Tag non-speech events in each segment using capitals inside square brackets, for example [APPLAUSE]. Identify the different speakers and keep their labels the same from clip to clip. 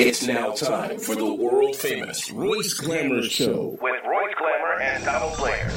Speaker 1: It's now time for the world famous Royce Glamour Show
Speaker 2: with Royce Glamour and Donald Blair.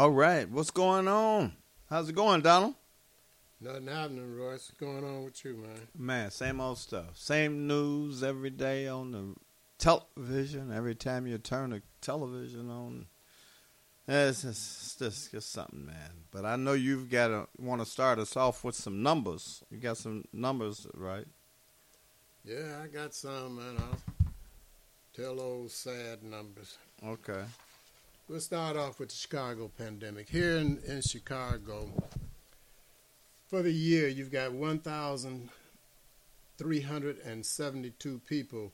Speaker 3: All right, what's going on? How's it going, Donald?
Speaker 4: Nothing happening, Royce. What's going on with you, man?
Speaker 3: Man, same old stuff. Same news every day on the television. Every time you turn the television on, eh, it's just, it's just, just something, man. But I know you've got to want to start us off with some numbers. You got some numbers, right?
Speaker 4: Yeah, I got some, man. I'll tell those sad numbers.
Speaker 3: Okay.
Speaker 4: We'll start off with the Chicago pandemic. Here in, in Chicago, for the year, you've got 1,372 people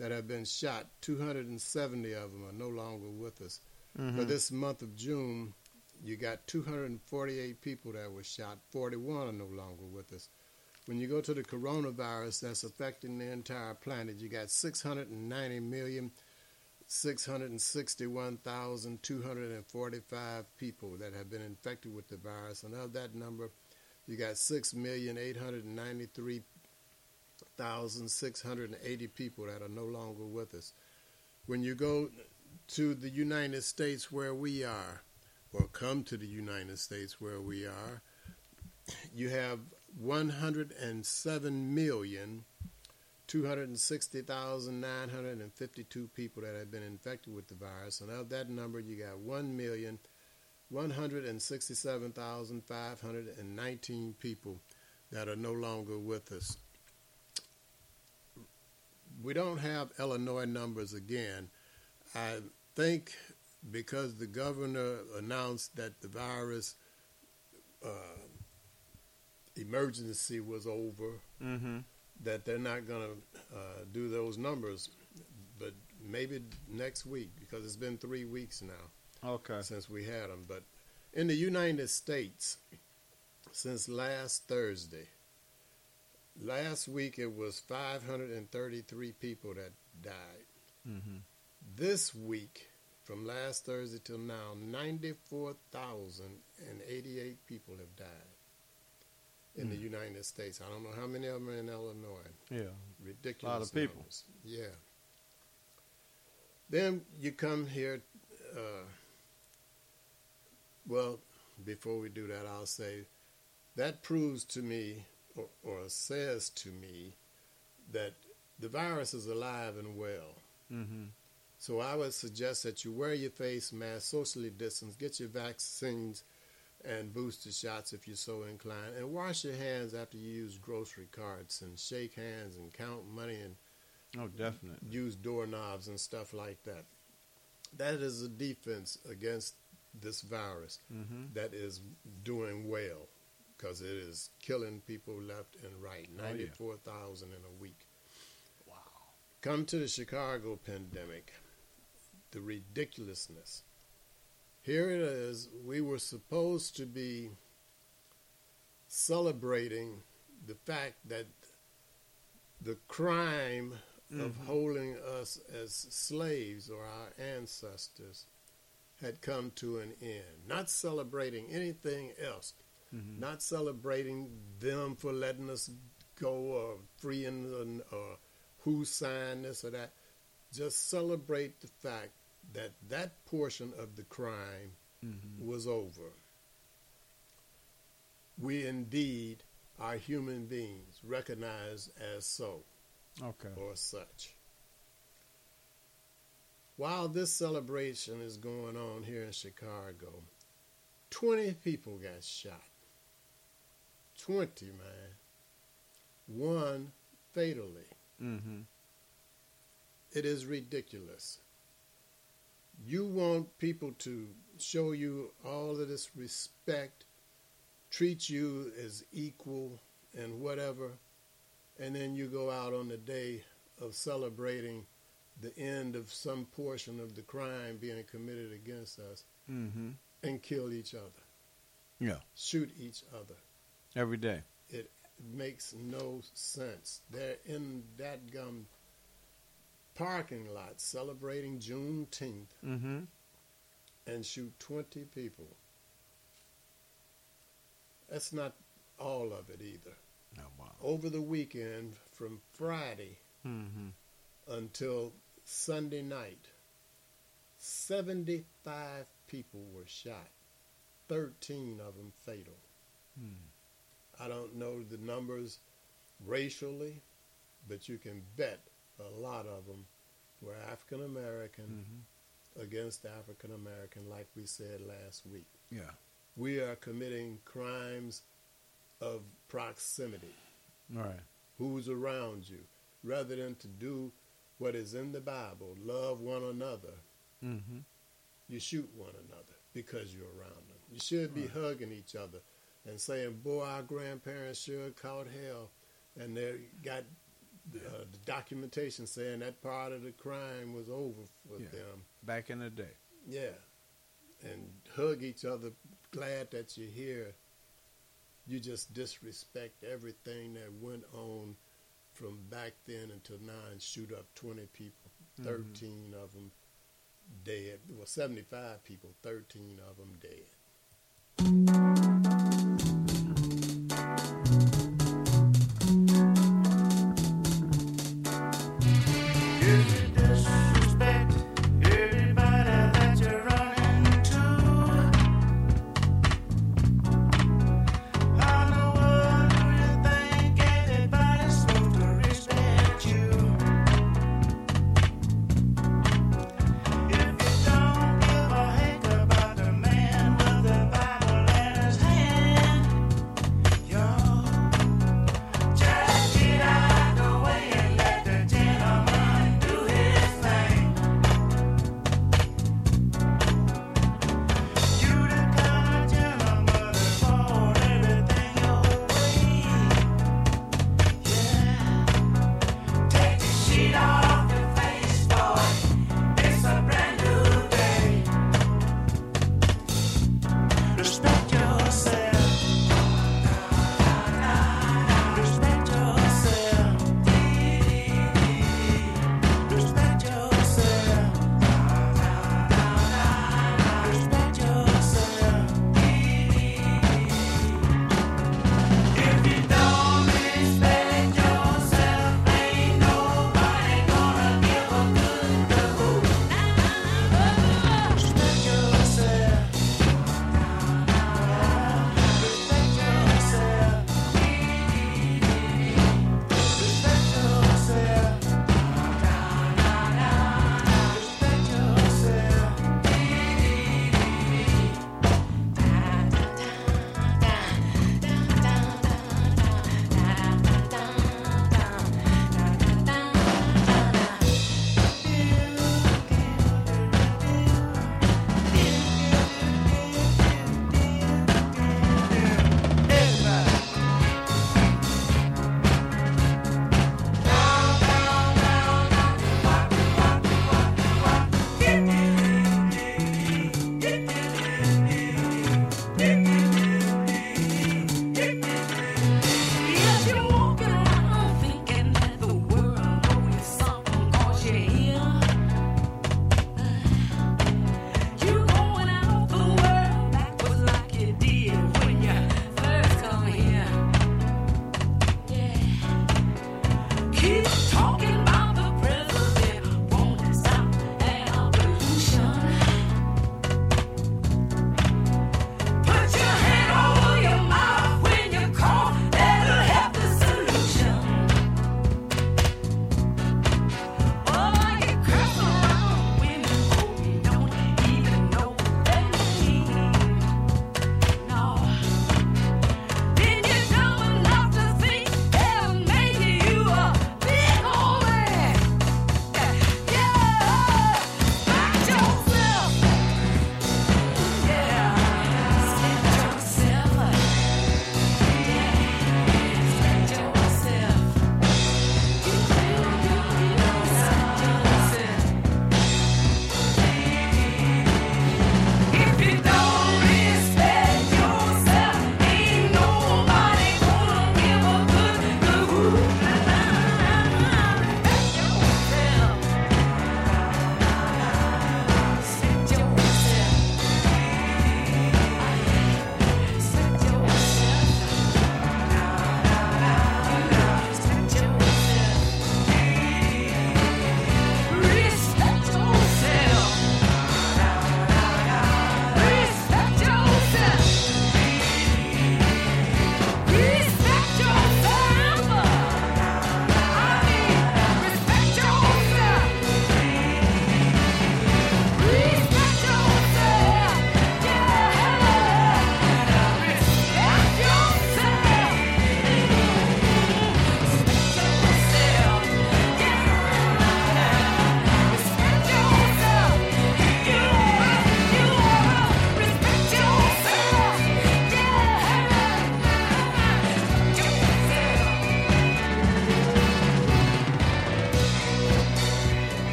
Speaker 4: that have been shot. 270 of them are no longer with us.
Speaker 3: Mm-hmm.
Speaker 4: For this month of June, you got 248 people that were shot. 41 are no longer with us. When you go to the coronavirus that's affecting the entire planet, you got 690 million. 661,245 people that have been infected with the virus, and of that number, you got 6,893,680 people that are no longer with us. When you go to the United States where we are, or come to the United States where we are, you have 107 million. 260,952 people that have been infected with the virus, and of that number, you got 1,167,519 people that are no longer with us. We don't have Illinois numbers again. I think because the governor announced that the virus uh, emergency was over.
Speaker 3: Mm-hmm
Speaker 4: that they're not going to uh, do those numbers, but maybe next week because it's been three weeks now.
Speaker 3: Okay.
Speaker 4: Since we had them, but in the United States, since last Thursday, last week it was 533 people that died.
Speaker 3: Mm-hmm.
Speaker 4: This week, from last Thursday till now, 94,088 people have died in the United States. I don't know how many of them are in Illinois.
Speaker 3: Yeah.
Speaker 4: Ridiculous.
Speaker 3: A lot of people.
Speaker 4: Yeah. Then you come here. Uh, well, before we do that, I'll say that proves to me, or, or says to me, that the virus is alive and well.
Speaker 3: Mm-hmm.
Speaker 4: So I would suggest that you wear your face mask, socially distance, get your vaccines and booster shots if you're so inclined, and wash your hands after you use grocery carts and shake hands and count money and
Speaker 3: Oh, definitely.
Speaker 4: use doorknobs and stuff like that. That is a defense against this virus
Speaker 3: Mm-hmm.
Speaker 4: that is doing well because it is killing people left and right.
Speaker 3: Oh, yeah.
Speaker 4: 94,000 in a week. Wow. Come to the Chicago pandemic, the ridiculousness. Here it is. We were supposed to be celebrating the fact that the crime of
Speaker 3: Mhm.
Speaker 4: holding us as slaves or our ancestors had come to an end. Not celebrating anything else.
Speaker 3: Mhm.
Speaker 4: Not celebrating them for letting us go or freeing or who signed this or that. Just celebrate the fact that that portion of the crime
Speaker 3: Mm-hmm.
Speaker 4: was over. We indeed are human beings, recognized as so
Speaker 3: Okay.
Speaker 4: or such. While this celebration is going on here in Chicago, 20 people got shot. 20, man. One fatally.
Speaker 3: Mm-hmm.
Speaker 4: It is ridiculous. You want people to show you all of this respect, treat you as equal and whatever, and then you go out on the day of celebrating the end of some portion of the crime being committed against us
Speaker 3: Mm-hmm.
Speaker 4: and kill each other,
Speaker 3: Yeah.
Speaker 4: shoot each other.
Speaker 3: Every day.
Speaker 4: It makes no sense. They're in that gum parking lot celebrating Juneteenth
Speaker 3: Mm-hmm.
Speaker 4: and shoot 20 people. That's not all of it either.
Speaker 3: Oh wow.
Speaker 4: Over the weekend, from Friday
Speaker 3: Mm-hmm.
Speaker 4: until Sunday night, 75 people were shot, 13 of them fatal.
Speaker 3: Hmm.
Speaker 4: I don't know the numbers racially, but you can bet a lot of them were African American
Speaker 3: Mm-hmm.
Speaker 4: against African American, like we said last week.
Speaker 3: Yeah.
Speaker 4: We are committing crimes of proximity.
Speaker 3: Right.
Speaker 4: Who's around you? Rather than to do what is in the Bible, love one another,
Speaker 3: Mm-hmm.
Speaker 4: you shoot one another because you're around them. You should be hugging each other and saying, "Boy, our grandparents sure caught hell," and they got uh, the documentation saying that part of the crime was over with
Speaker 3: Yeah.
Speaker 4: them.
Speaker 3: Back in the day.
Speaker 4: Yeah, and hug each other. Glad that you're here. You just disrespect everything that went on from back then until now and shoot up 20 people, 13 of them dead. Well, 75 people, 13 of them dead.
Speaker 5: Thank you.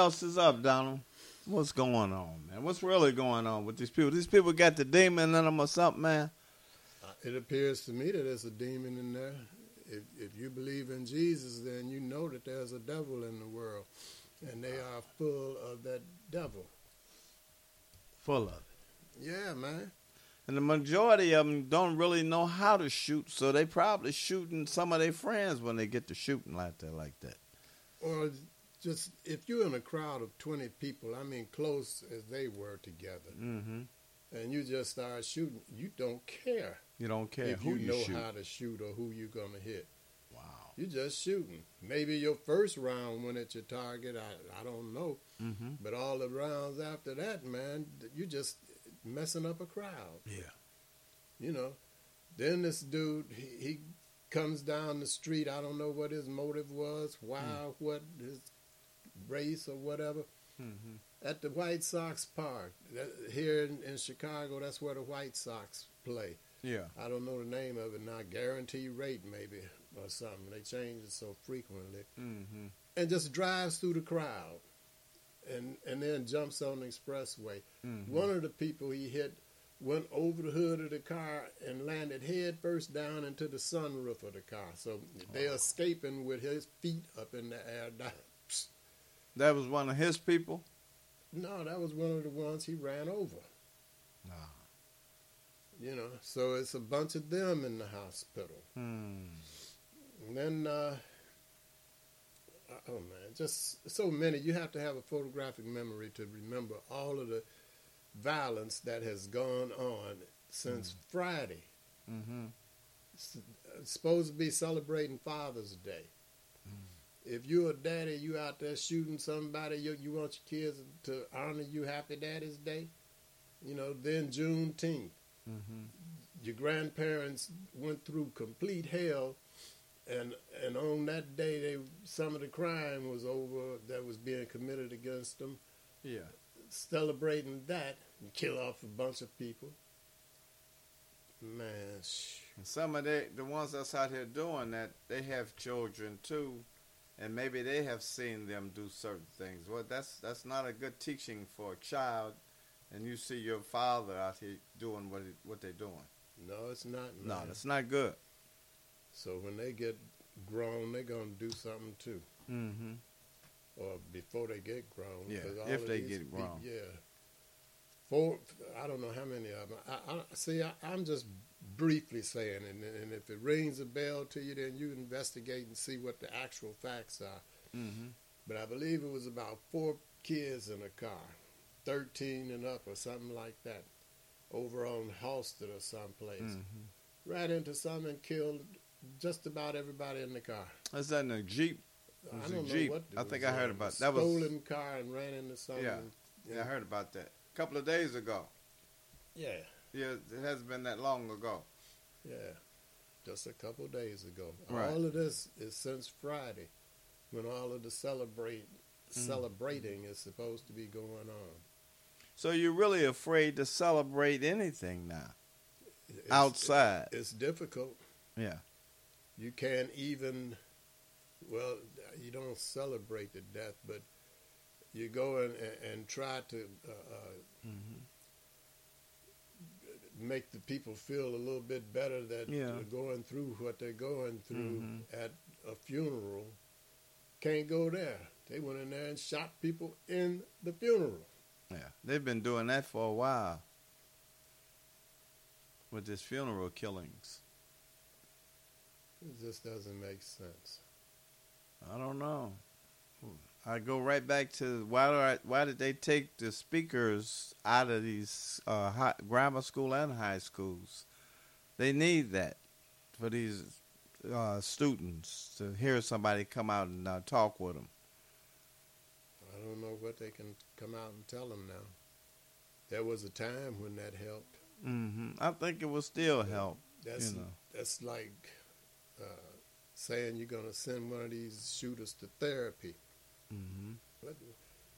Speaker 3: Else is up, Donald? What's going on, man? What's really going on with these people? These people got the demon in them or something, man.
Speaker 4: Uh, It appears to me that there's a demon in there. If, if you believe in Jesus, then you know that there's a devil in the world, and they are full of that devil.
Speaker 3: Full of it.
Speaker 4: Yeah, man.
Speaker 3: And the majority of them don't really know how to shoot, so they probably shooting some of their friends when they get to shooting like that, like that.
Speaker 4: Or just if you're in a crowd of 20 people, I mean, close as they were together,
Speaker 3: Mm-hmm.
Speaker 4: and you just start shooting, you don't care
Speaker 3: You don't care
Speaker 4: if
Speaker 3: who
Speaker 4: you
Speaker 3: you,
Speaker 4: know
Speaker 3: shoot.
Speaker 4: how to shoot or who you're going to hit.
Speaker 3: Wow.
Speaker 4: You're just shooting. Maybe your first round went at your target. I, I don't know.
Speaker 3: Mm-hmm.
Speaker 4: But all the rounds after that, man, you're just messing up a crowd.
Speaker 3: Yeah.
Speaker 4: You know. Then this dude, he, he comes down the street. I don't know what his motive was, why, what his race or whatever.
Speaker 3: Mm-hmm.
Speaker 4: At the White Sox Park here in, in Chicago, that's where the White Sox play.
Speaker 3: Yeah.
Speaker 4: I don't know the name of it now. Guarantee rate maybe or something. They change it so frequently,
Speaker 3: Mm-hmm.
Speaker 4: and just drives through the crowd, and and then jumps on the expressway.
Speaker 3: Mm-hmm.
Speaker 4: One of the people he hit went over the hood of the car and landed head first down into the sunroof of the car. So they're escaping with his feet up in the air. Down.
Speaker 3: That was one of his people.
Speaker 4: No, that was one of the ones he ran over.
Speaker 3: No.
Speaker 4: You know, so it's a bunch of them in the hospital.
Speaker 3: Hmm.
Speaker 4: And then, uh, oh man, just so many. You have to have a photographic memory to remember all of the violence that has gone on since Friday.
Speaker 3: Mm-hmm.
Speaker 4: It's supposed to be celebrating Father's Day. If you're a daddy, you out there shooting somebody, you, you want your kids to honor you Happy Daddy's Day. You know, then Juneteenth
Speaker 3: Mm-hmm.
Speaker 4: your grandparents went through complete hell and and on that day they some of the crime was over that was being committed against them
Speaker 3: Yeah.
Speaker 4: celebrating that and kill off a bunch of people man sh-
Speaker 3: And some of the the ones that's out here doing that, they have children too, and maybe they have seen them do certain things. Well, that's that's not a good teaching for a child. And you see your father out here doing what he, what they're doing.
Speaker 4: no it's not
Speaker 3: No,
Speaker 4: man.
Speaker 3: that's not good.
Speaker 4: so when they get grown they're gonna do something too
Speaker 3: Mm-hmm.
Speaker 4: or before they get grown.
Speaker 3: Yeah, if they get grown.
Speaker 4: yeah. Four, I don't know how many of them. I, I see. I, I'm just briefly saying, and, and if it rings a bell to you, then you investigate and see what the actual facts are.
Speaker 3: Mm-hmm.
Speaker 4: But I believe it was about four kids in a car, 13 and up, or something like that, over on Halsted or someplace.
Speaker 3: Mm-hmm.
Speaker 4: Right into something and killed just about everybody in the car.
Speaker 3: That's that in a jeep.
Speaker 4: I don't know
Speaker 3: Jeep.
Speaker 4: what.
Speaker 3: I think I heard about- that was-
Speaker 4: stolen car and ran into something.
Speaker 3: Yeah. Yeah, I heard about that a couple of days ago.
Speaker 4: Yeah,
Speaker 3: Yeah, it hasn't been that long ago.
Speaker 4: Yeah. Just a couple of days ago.
Speaker 3: Right.
Speaker 4: All of this is since Friday, when all of the celebrate
Speaker 3: Mm.
Speaker 4: celebrating is supposed to be going on.
Speaker 3: So you're really afraid to celebrate anything now
Speaker 4: It's,
Speaker 3: outside.
Speaker 4: it's difficult.
Speaker 3: yeah.
Speaker 4: You can't even. Well, you don't celebrate the death, but you go and, and, try to uh, uh,
Speaker 3: Mm-hmm.
Speaker 4: Make the people feel a little bit better that
Speaker 3: Yeah.
Speaker 4: they're going through what they're going through
Speaker 3: Mhm.
Speaker 4: at a funeral. Can't go there. They went in there and shot people in the funeral.
Speaker 3: Yeah, they've been doing that for a while with this funeral killings.
Speaker 4: It just doesn't make sense.
Speaker 3: I don't know. I go right back to why do I, why did they take the speakers out of these uh, high, grammar school and high schools? They need that for these uh, students to hear somebody come out and uh, talk with them.
Speaker 4: I don't know what they can come out and tell them now. There was a time when that helped.
Speaker 3: hmm I think it will still help.
Speaker 4: That's
Speaker 3: You know.
Speaker 4: that's like uh, saying you're going to send one of these shooters to therapy.
Speaker 3: Hmm
Speaker 4: What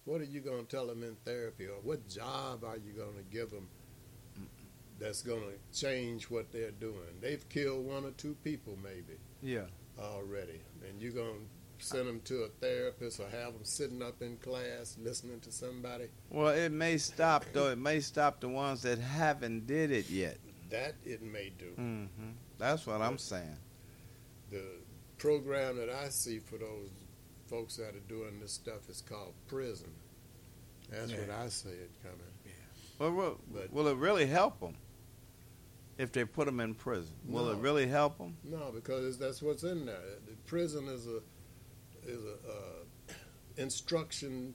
Speaker 4: what are you going to tell them in therapy, or what job are you going to give them that's going to change what they're doing. They've killed one or two people maybe
Speaker 3: Yeah.
Speaker 4: already, and you're going to send them to a therapist or have them sitting up in class listening to somebody.
Speaker 3: Well, it may stop though. It may stop the ones that haven't did it yet.
Speaker 4: That it may do.
Speaker 3: hmm That's what I'm saying.
Speaker 4: The program that I see for those folks that are doing this stuff is called prison. That's what I see it coming. Yeah.
Speaker 3: Well, will,
Speaker 4: But-
Speaker 3: will it really help them if they put them in prison? Will it really help them?
Speaker 4: No, because that's what's in there. The prison is a is a uh, instruction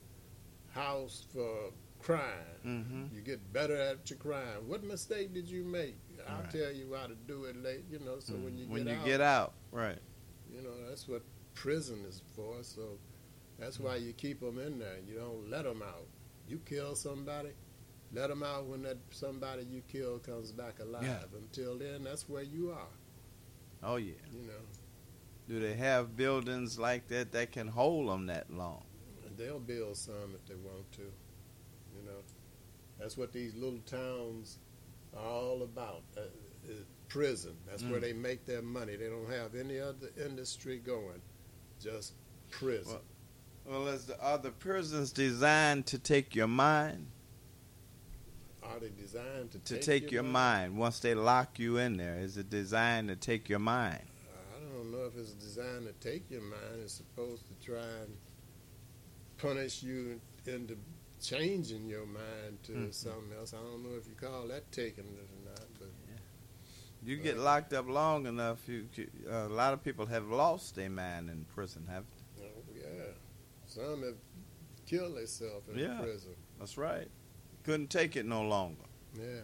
Speaker 4: house for crime.
Speaker 3: Mm-hmm.
Speaker 4: You get better at your crime. What mistake did you make? I'll
Speaker 3: Right.
Speaker 4: tell you how to do it late. You know, so when you
Speaker 3: when
Speaker 4: get
Speaker 3: you
Speaker 4: out,
Speaker 3: get out, right?
Speaker 4: you know that's what prison is for. So that's why you keep them in there. You don't let them out. You kill somebody, let them out when that somebody you kill comes back alive.
Speaker 3: Yeah.
Speaker 4: Until then, that's where you are.
Speaker 3: Oh yeah.
Speaker 4: You know.
Speaker 3: Do they have buildings like that that can hold them that long?
Speaker 4: They'll build some if they want to. You know, that's what these little towns are all about. Uh, uh, prison. That's where
Speaker 3: Mm.
Speaker 4: they make their money. They don't have any other industry going. Just prison.
Speaker 3: Well, is the, are the prisons designed to take your mind?
Speaker 4: are they designed to,
Speaker 3: To take, your mind. once they lock you in there? Is it designed to take your mind?
Speaker 4: I don't know if it's designed to take your mind. It's supposed to try and punish you into changing your mind to
Speaker 3: Mhm.
Speaker 4: something else. I don't know if you call that taking it or not, but
Speaker 3: You get locked up long enough, you uh, a lot of people have lost their mind in prison. haven't?
Speaker 4: Oh, yeah. Some have killed themselves in
Speaker 3: Yeah.
Speaker 4: prison.
Speaker 3: that's right. Couldn't take it no longer.
Speaker 4: Yeah.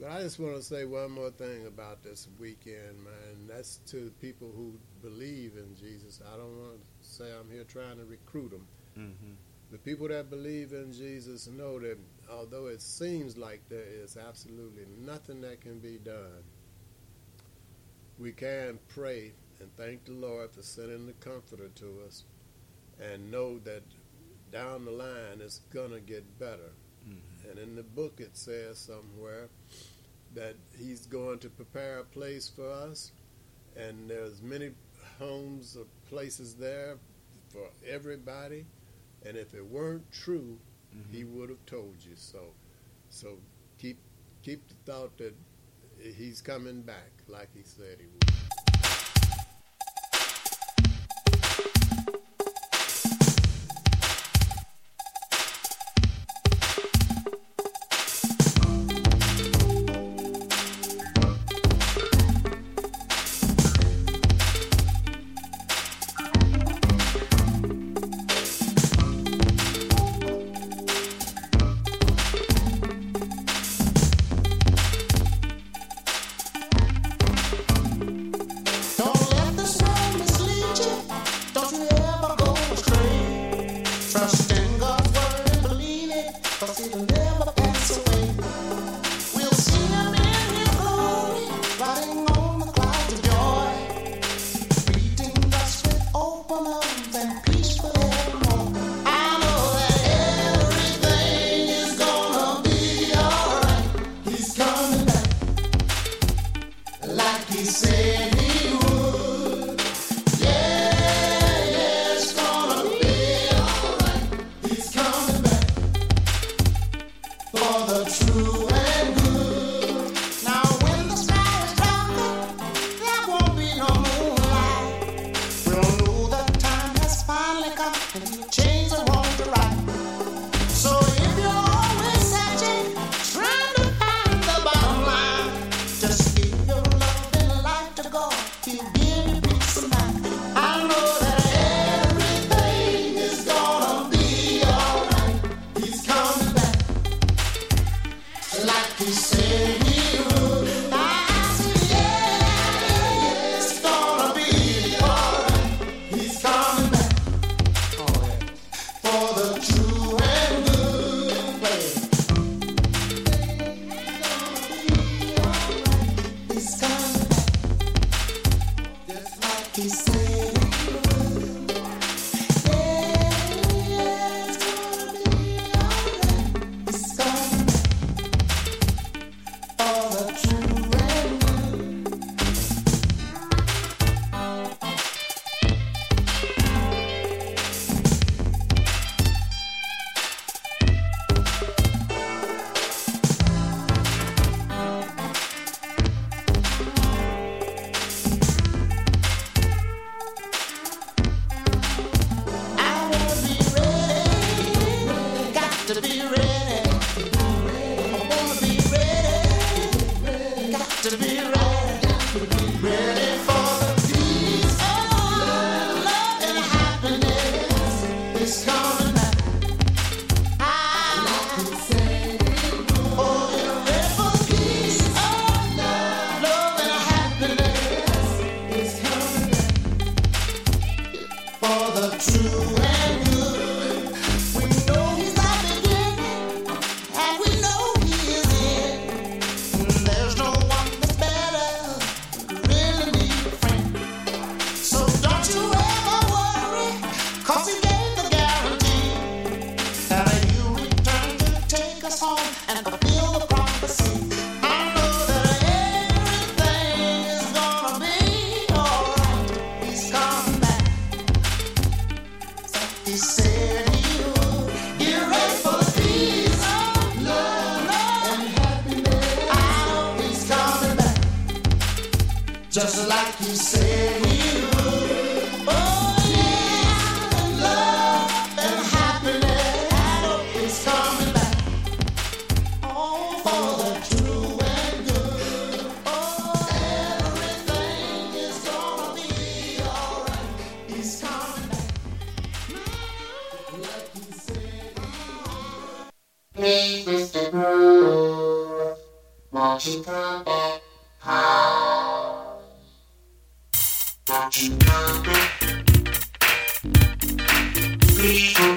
Speaker 4: But I just want to say one more thing about this weekend, man. That's to people who believe in Jesus. I don't want to say I'm here trying to recruit them.
Speaker 3: Mm-hmm.
Speaker 4: The people that believe in Jesus know that although it seems like there is absolutely nothing that can be done, we can pray and thank the Lord for sending the Comforter to us and know that down the line it's going to get better. Mm-hmm. And in the book it says somewhere that He's going to prepare a place for us, and there's many homes or places there for everybody. And if it weren't true, he mm-hmm. would have told you so. So keep keep the thought that he's coming back like he said he would.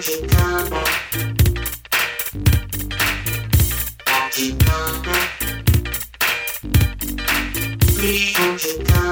Speaker 6: Won't you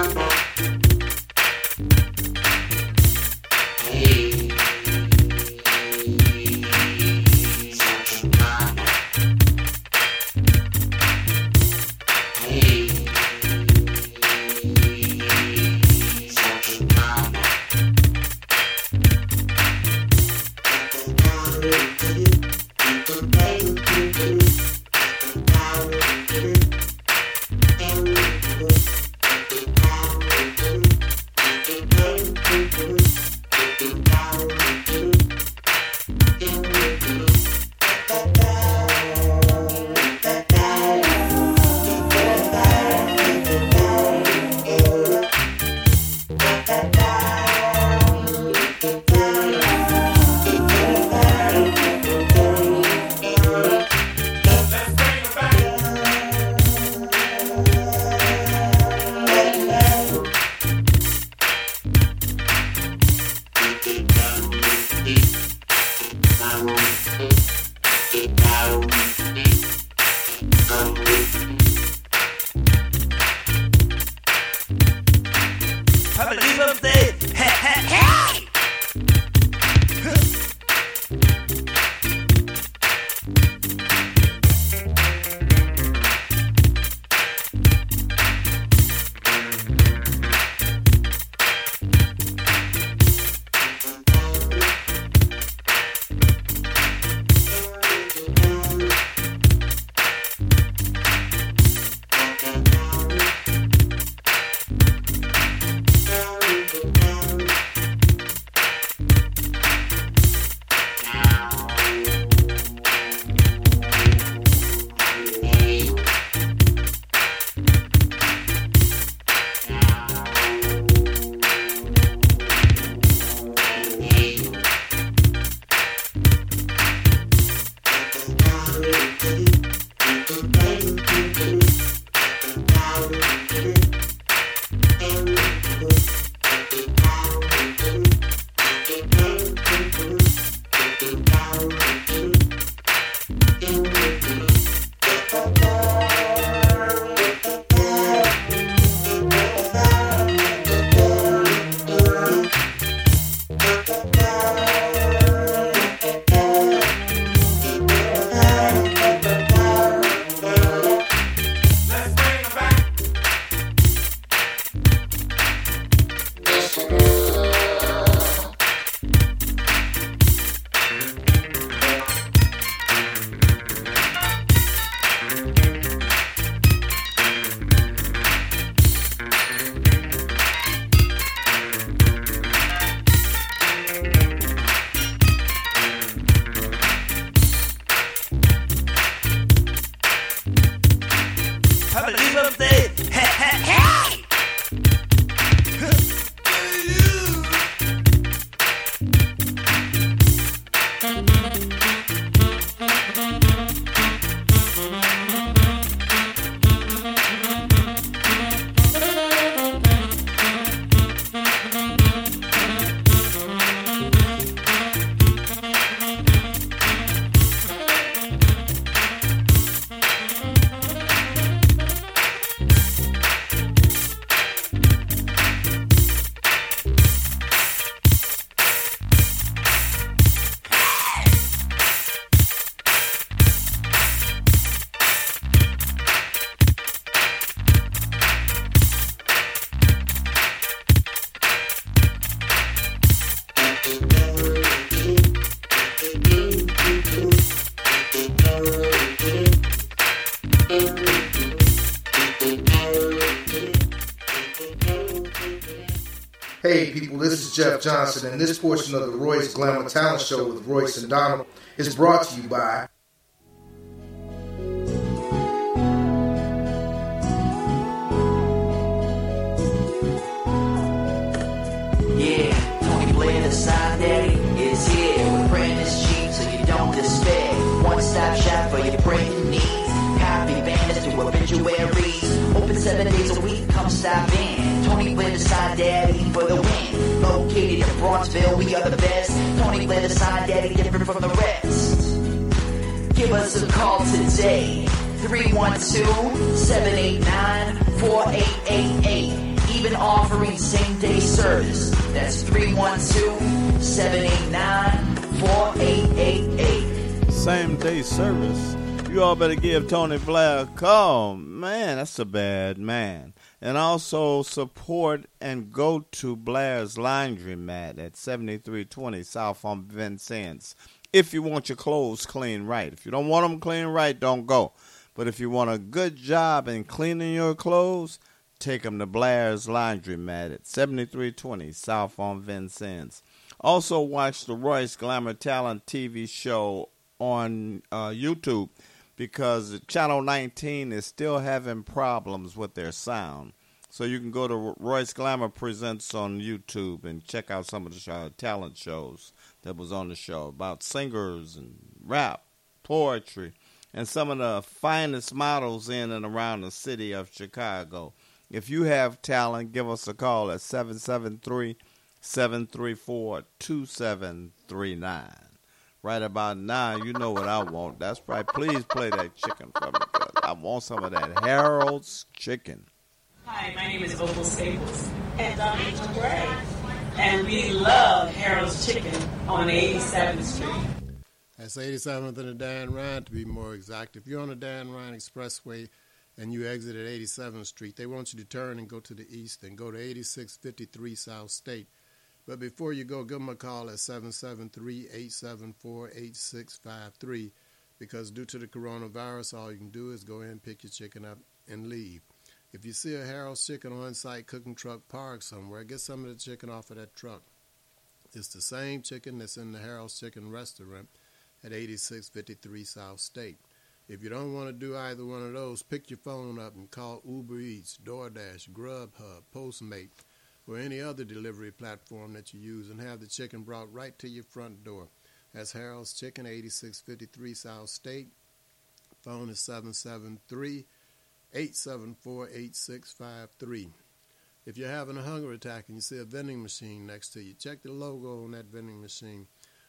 Speaker 7: Johnson, and this portion of the Royce Glamour Talent Show with Royce and Donald is brought to you by
Speaker 8: 312-789-4888. Same day service.
Speaker 3: You all better give Tony Blair a call. Man, that's a bad man. And also support and go to Blair's Laundry Mat at 7320 South on Vincennes. If you want your clothes clean right. If you don't want them clean right, don't go. But if you want a good job in cleaning your clothes, take them to Blair's Laundry Mat at 7320 South on Vincennes. Also, watch the Royce Glamour Talent TV show on uh, YouTube because Channel 19 is still having problems with their sound. So you can go to Royce Glamour Presents on YouTube and check out some of the show, talent shows that was on the show about singers and rap, poetry, and some of the finest models in and around the city of Chicago. If you have talent, give us a call at 773 734 2739. Right about now, you know what I want. That's right. Please play that chicken for me. I want some of that Harold's chicken.
Speaker 9: Hi, my name is Opal Staples. And I'm Rachel Gray. And we love Harold's Chicken on 87th Street.
Speaker 4: That's 87th and the Dan Ryan to be more exact. If you're on the Dan Ryan Expressway and you exit at 87th Street, they want you to turn and go to the east and go to 8653 South State. But before you go, give them a call at 773-874-8653 because due to the coronavirus, all you can do is go in, pick your chicken up, and leave. If you see a Harold's Chicken on-site cooking truck parked somewhere, get some of the chicken off of that truck. It's the same chicken that's in the Harold's Chicken restaurant at 8653 South State. If you don't want to do either one of those, pick your phone up and call Uber Eats, DoorDash, Grubhub, Postmate, or any other delivery platform that you use and have the chicken brought right to your front door. That's Harold's Chicken, 8653 South State. Phone is 773 874 8653. If you're having a hunger attack and you see a vending machine next to you, check the logo on that vending machine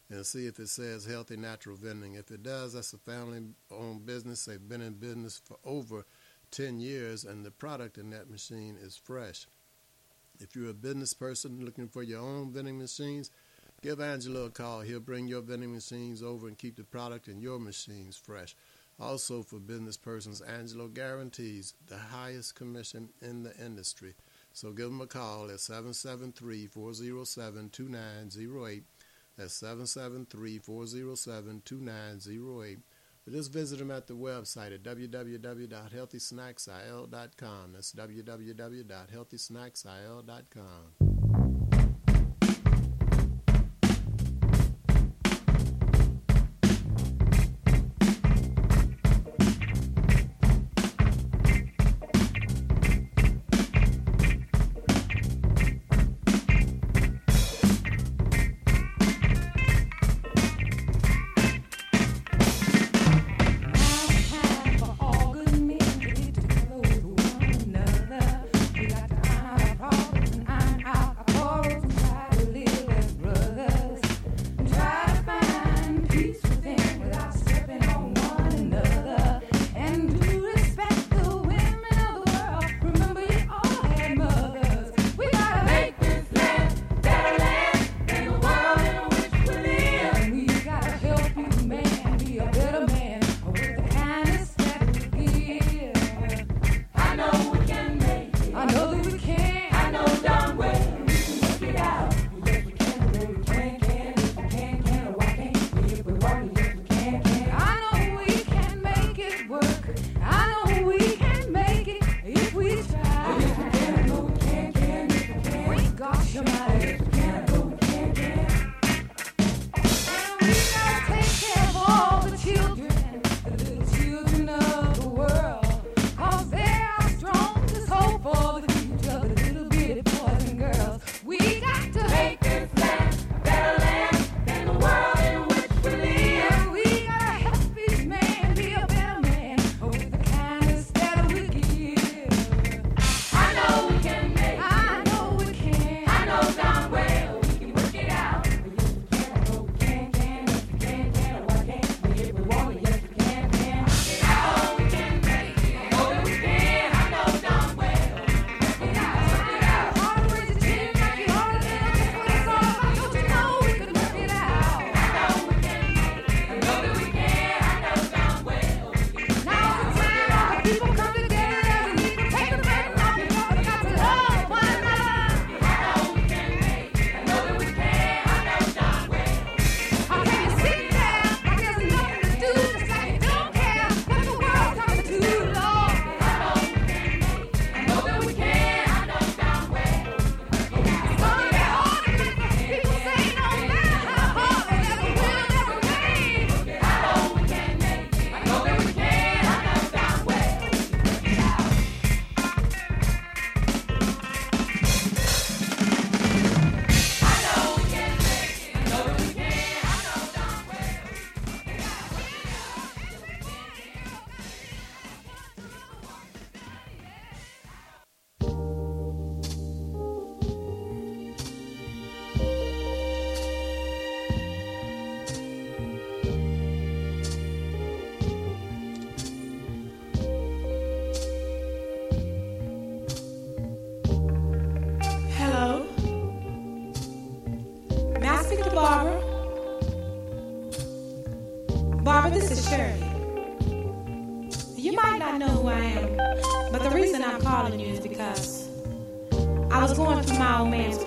Speaker 4: and see if it says Healthy Natural Vending. If it does, that's a family owned business. They've been in business for over 10 years, and the product in that machine is fresh. If you're a business person looking for your own vending machines, give Angelo a call. He'll bring your vending machines over and keep the product in your machines fresh. Also, for business persons, Angelo guarantees the highest commission in the industry. So give him a call at 773 407 2908. That's 773 407 2908. Or just visit them at the website at www.healthysnacksil.com. That's www.healthysnacksil.com.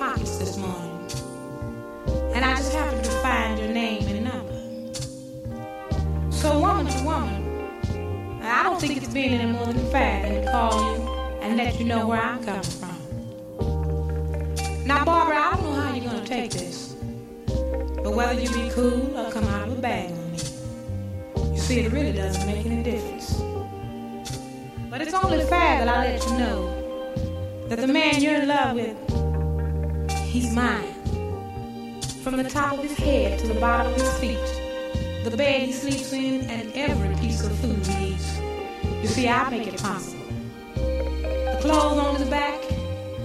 Speaker 10: pockets this morning, and I just happened to find your name and number. So, woman to woman, I don't think it's being any more than fair than to call you and let you know where I'm coming from. Now, Barbara, I don't know how you're gonna take this, but whether you be cool or come out of a bag on me, you see, it really doesn't make any difference. But it's only fair that I let you know that the man you're in love with, he's mine. From the top of his head to the bottom of his feet, the bed he sleeps in, and every piece of food he eats. You see, I make it possible. The clothes on his back,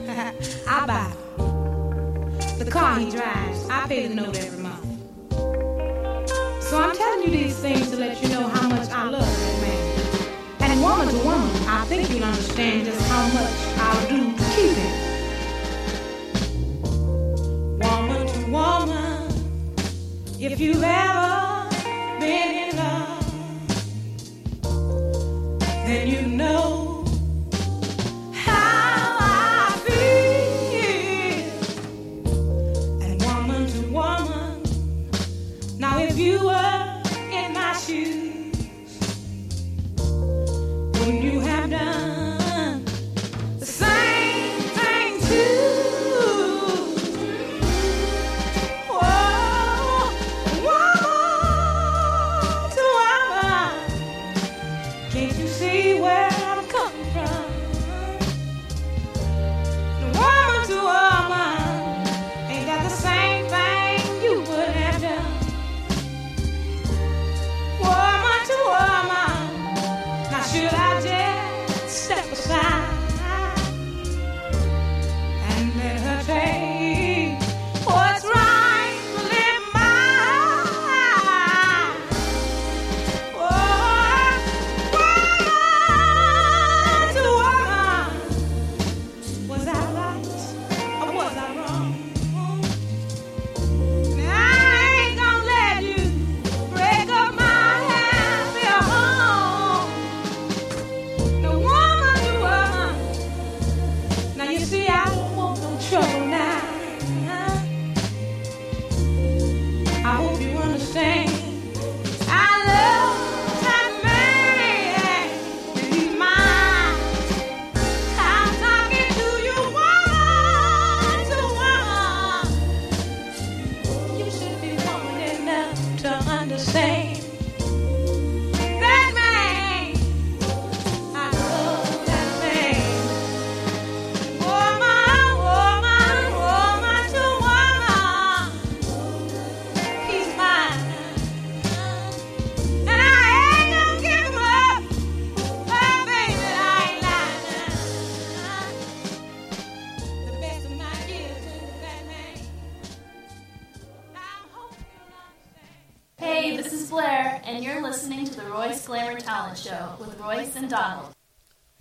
Speaker 10: [LAUGHS] I buy them. The car he drives, I pay the note every month. So I'm telling you these things to let you know how much I love that man. And woman to woman, I think you'll understand just how much I'll do to keep him. If you've ever been in love, then you know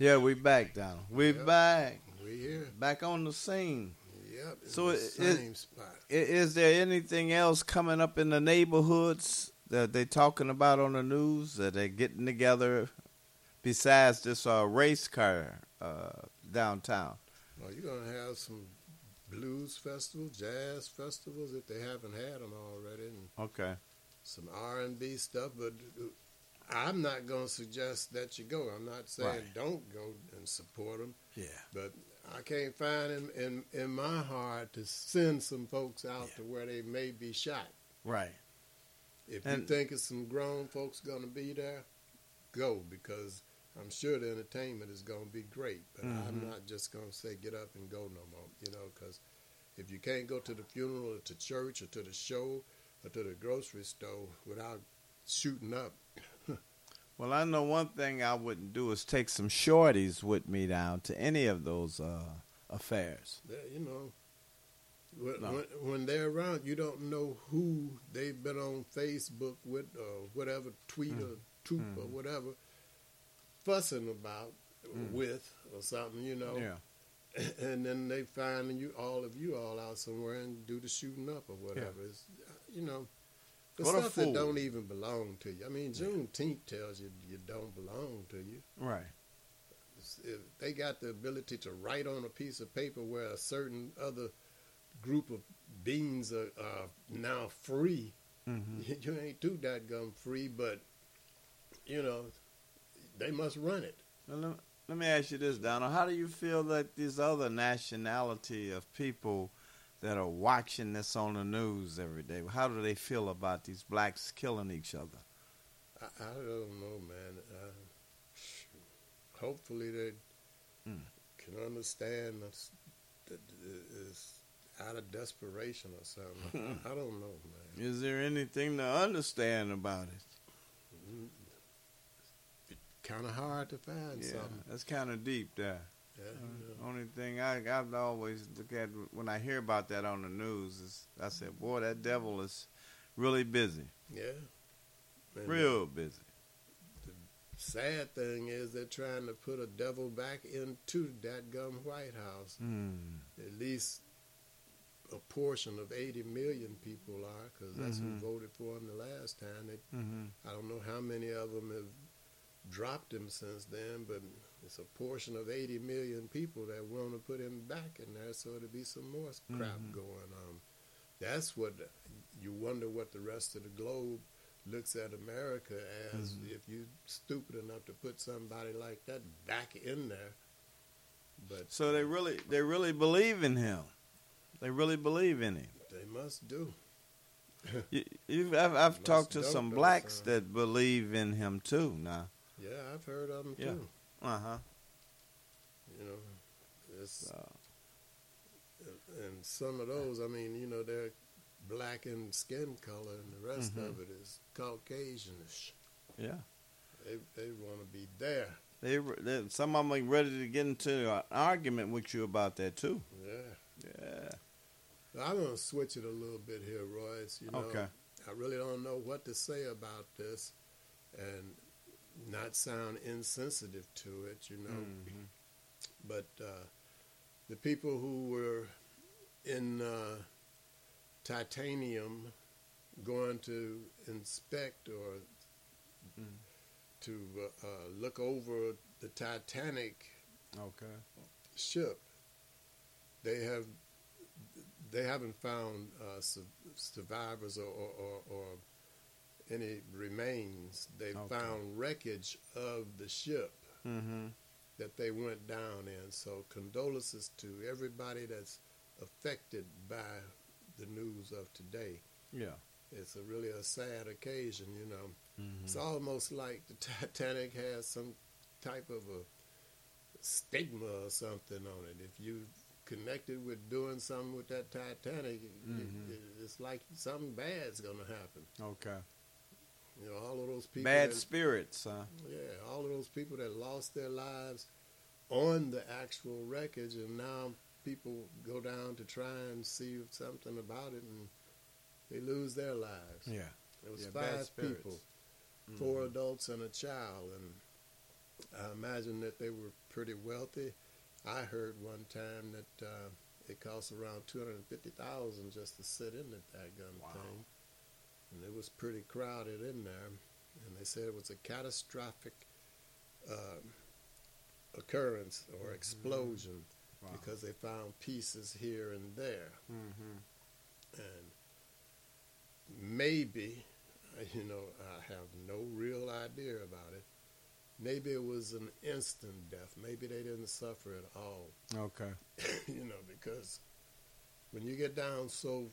Speaker 3: Yeah, we back, Donald. We back.
Speaker 4: We here.
Speaker 3: Back on the scene.
Speaker 4: Yep.
Speaker 3: So
Speaker 4: the same
Speaker 3: is,
Speaker 4: spot.
Speaker 3: is there anything else coming up in the neighborhoods that they're talking about on the news that they're getting together besides this uh, race car uh, downtown?
Speaker 4: Well, you're gonna have some blues festivals, jazz festivals if they haven't had them already, and
Speaker 3: Okay.
Speaker 4: some R and B stuff. But uh, I'm not gonna suggest that you go. I'm not saying
Speaker 3: Right.
Speaker 4: don't go and support them.
Speaker 3: Yeah.
Speaker 4: But I can't find in in, in my heart to send some folks out to where they may be shot.
Speaker 3: Right.
Speaker 4: If
Speaker 3: And-
Speaker 4: you think it's some grown folks gonna be there, go because I'm sure the entertainment is gonna be great. But I'm
Speaker 3: Mhm.
Speaker 4: not just gonna say get up and go no more. You know, because if you can't go to the funeral or to church or to the show or to the grocery store without shooting up,
Speaker 3: Well, I know one thing I wouldn't do is take some shorties with me down to any of those uh, affairs.
Speaker 4: you know. When,
Speaker 3: No.
Speaker 4: when, when they're around, you don't know who they've been on Facebook with or whatever tweet or troop or
Speaker 3: Mm.
Speaker 4: whatever fussing about
Speaker 3: Mm.
Speaker 4: with or something, you know.
Speaker 3: Yeah. [LAUGHS]
Speaker 4: and then they find you all of you all out somewhere and do the shooting up or whatever. It's, you know, the
Speaker 3: What
Speaker 4: stuff that don't even belong to you. I mean, Juneteenth tells you you don't belong to you.
Speaker 3: Right.
Speaker 4: If they got the ability to write on a piece of paper where a certain other group of beings are, are now free,
Speaker 3: Mhm. [LAUGHS]
Speaker 4: you ain't too that gum free, but you know they must run it.
Speaker 3: Well, let, let me ask you this, Donald. How do you feel that these other nationality of people that are watching this on the news every day, how do they feel about these blacks killing each other?
Speaker 4: I, I don't know, man. Uh, hopefully they
Speaker 3: Hmm.
Speaker 4: can understand that it's out of desperation or something. I, I don't know, man.
Speaker 3: Is there anything to understand about it?
Speaker 4: Kind of hard to find
Speaker 3: Yeah,
Speaker 4: something.
Speaker 3: that's kind of deep there.
Speaker 4: Yeah,
Speaker 3: Uh, Only thing I I've always look at when I hear about that on the news is I said, boy, that devil is really busy,
Speaker 4: Yeah. And
Speaker 3: real busy.
Speaker 4: The sad thing is they're trying to put a devil back into that gum White House.
Speaker 3: Mm.
Speaker 4: At least a portion of 80 million people are, because that's
Speaker 3: Mhm.
Speaker 4: who voted for him the last time. They,
Speaker 3: Mhm.
Speaker 4: I don't know how many of them have dropped him since then, but it's a portion of 80 million people that want to put him back in there, so there'll be some more crap
Speaker 3: Mhm.
Speaker 4: going on. That's what you wonder what the rest of the globe looks at America as
Speaker 3: Mhm.
Speaker 4: if you're stupid enough to put somebody like that back in there. But
Speaker 3: So they really they really believe in him. They really believe in him.
Speaker 4: they must do. [LAUGHS]
Speaker 3: You, you've, I've, I've talked to some blacks that believe in him too. Now,
Speaker 4: Yeah, I've heard of them
Speaker 3: Yeah.
Speaker 4: too.
Speaker 3: Uh huh.
Speaker 4: You know, it's and some of those, I mean, you know, they're black in skin color, and the rest
Speaker 3: Mhm.
Speaker 4: of it is Caucasianish.
Speaker 3: Yeah.
Speaker 4: They they want to be there.
Speaker 3: They, they some of them are ready to get into an argument with you about that too.
Speaker 4: Yeah.
Speaker 3: Yeah.
Speaker 4: I'm gonna switch it a little bit here, Royce. You know,
Speaker 3: Okay.
Speaker 4: I really don't know what to say about this, and not sound insensitive to it. You know,
Speaker 3: Mhm.
Speaker 4: but uh, the people who were in uh, titanium going to inspect or
Speaker 3: Mm.
Speaker 4: to uh, uh, look over the Titanic
Speaker 3: Okay.
Speaker 4: ship, they have they haven't found uh, su- survivors or, or, or, or any remains. They
Speaker 3: Okay.
Speaker 4: found wreckage of the ship
Speaker 3: Mm-hmm.
Speaker 4: that they went down in. So condolences to everybody that's affected by the news of today.
Speaker 3: Yeah.
Speaker 4: It's a really a sad occasion, you know.
Speaker 3: Mhm.
Speaker 4: It's almost like the Titanic has some type of a stigma or something on it. If you connected with doing something with that Titanic, it-
Speaker 3: Mhm.
Speaker 4: it, it's like something bad's going to happen.
Speaker 3: Okay.
Speaker 4: You know, all of those people.
Speaker 3: Bad
Speaker 4: that-
Speaker 3: spirits, huh?
Speaker 4: Yeah, all of those people that lost their lives on the actual wreckage, and now people go down to try and see something about it, and they lose their lives.
Speaker 3: Yeah.
Speaker 4: It was
Speaker 3: Yeah,
Speaker 4: five people, four
Speaker 3: Mhm.
Speaker 4: adults and a child, and I imagine that they were pretty wealthy. I heard one time that uh, it cost around two hundred and fifty thousand just to sit in at that daggum thing, and it was pretty crowded in there. And they said it was a catastrophic um, occurrence or explosion
Speaker 3: Wow.
Speaker 4: because they found pieces here and there
Speaker 3: Mm-hmm.
Speaker 4: and maybe, uh, [LAUGHS] you know, I have no real idea about it. Maybe it was an instant death. Maybe they didn't suffer at all.
Speaker 3: Okay. [LAUGHS]
Speaker 4: you know, because when you get down so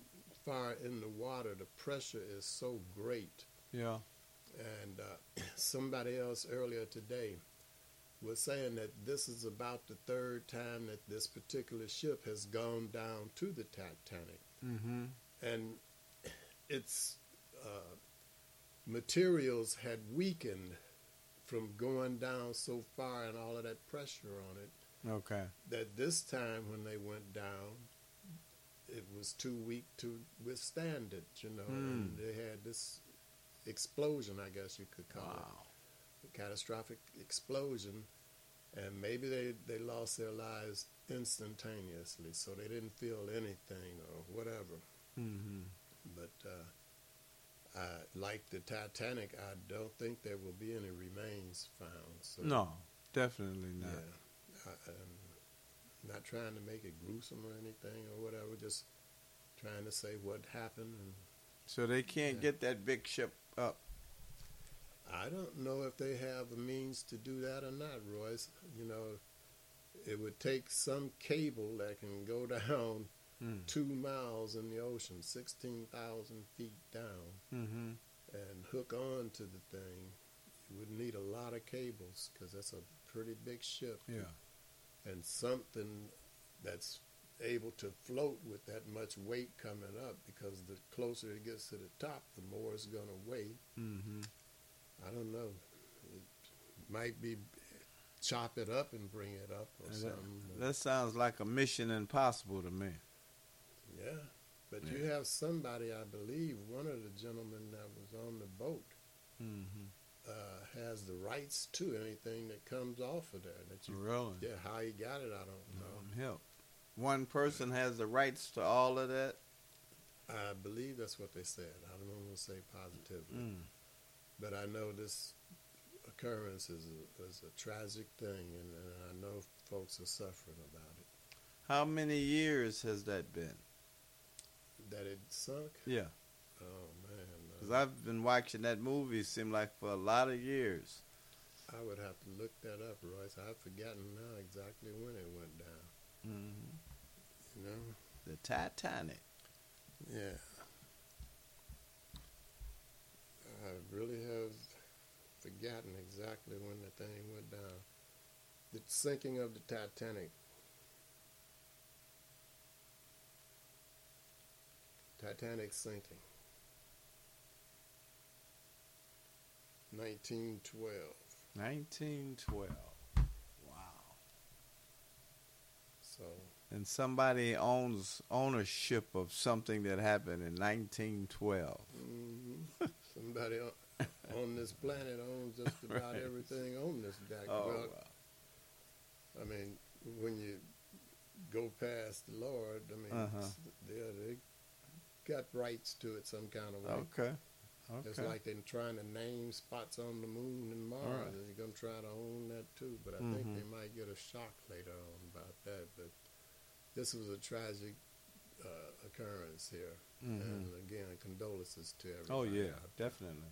Speaker 4: far in the water, the pressure is so great.
Speaker 3: Yeah.
Speaker 4: And uh, [CLEARS THROAT] somebody else earlier today was saying that this is about the third time that this particular ship has gone down to the Titanic
Speaker 3: Mm-hmm.
Speaker 4: and its uh, materials had weakened from going down so far and all of that pressure on it
Speaker 3: Okay.
Speaker 4: that this time when they went down it was too weak to withstand it you know and
Speaker 3: Hmm.
Speaker 4: they had this explosion i guess you could call it a catastrophic explosion and maybe they, they lost their lives instantaneously, so they didn't feel anything or whatever.
Speaker 3: Mm-hmm.
Speaker 4: But uh, I, like the Titanic, I don't think there will be any remains found. So,
Speaker 3: No, definitely not.
Speaker 4: Yeah, I, I'm not trying to make it gruesome or anything or whatever. Just trying to say what happened. And
Speaker 3: So they can't
Speaker 4: Yeah.
Speaker 3: get that big ship up.
Speaker 4: I don't know if they have a means to do that or not, Royce. You know, it would take some cable that can go [LAUGHS] down
Speaker 3: Mm.
Speaker 4: two miles in the ocean, 16,000 feet down,
Speaker 3: Mm-hmm.
Speaker 4: and hook on to the thing. You would need a lot of cables because that's a pretty big ship.
Speaker 3: Yeah.
Speaker 4: And something that's able to float with that much weight coming up because the closer it gets to the top, the more it's going to weigh.
Speaker 3: Mm-hmm.
Speaker 4: I don't know. It might be chop it up and bring it up or
Speaker 3: That,
Speaker 4: something.
Speaker 3: that sounds like a mission impossible to me.
Speaker 4: yeah. But you have somebody, I believe, one of the gentlemen that was on the boat
Speaker 3: Mm-hmm.
Speaker 4: uh, has the rights to anything that comes off of there. That you,
Speaker 3: Really?
Speaker 4: Yeah, how he got it, I don't know.
Speaker 3: Um, help. One person has the rights to all of that.
Speaker 4: I believe that's what they said. I don't want to say positively.
Speaker 3: Mm.
Speaker 4: But I know this occurrence is a, is a tragic thing, and, and I know folks are suffering about it.
Speaker 3: How many years has that been?
Speaker 4: That it sunk?
Speaker 3: Yeah.
Speaker 4: Oh, man.
Speaker 3: Because I've been watching that movie, seem like for a lot of years.
Speaker 4: I would have to look that up, Royce. I've forgotten now exactly when it went down.
Speaker 3: Mm-hmm.
Speaker 4: You know?
Speaker 3: The Titanic.
Speaker 4: Yeah. I really have forgotten exactly when the thing went down. The sinking of the Titanic. Titanic sinking. 1912.
Speaker 3: 1912. Wow.
Speaker 4: So,
Speaker 3: And somebody owns ownership of something that happened in 1912.
Speaker 4: mhm. [LAUGHS] somebody on, on this planet owns just about
Speaker 3: Right.
Speaker 4: everything on this deck.
Speaker 3: Oh,
Speaker 4: well,
Speaker 3: wow.
Speaker 4: I mean, when you go past the Lord, I mean,
Speaker 3: Uh-huh.
Speaker 4: they got rights to it some kind of way.
Speaker 3: Okay.
Speaker 4: It's
Speaker 3: Okay.
Speaker 4: like they're trying to name spots on the moon and Mars.
Speaker 3: Alright.
Speaker 4: They're going to try to own that too. But I
Speaker 3: Mhm.
Speaker 4: think they might get a shock later on about that. But this was a tragic uh, occurrence here.
Speaker 3: Mhm.
Speaker 4: And again, condolences to everybody.
Speaker 3: Oh, yeah, definitely.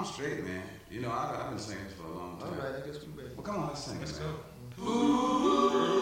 Speaker 11: I'm straight, man. You know, I, I've been singing for a long time.
Speaker 7: All right, I guess we ready.
Speaker 11: Well, come on, let's sing.
Speaker 12: Let's
Speaker 11: go.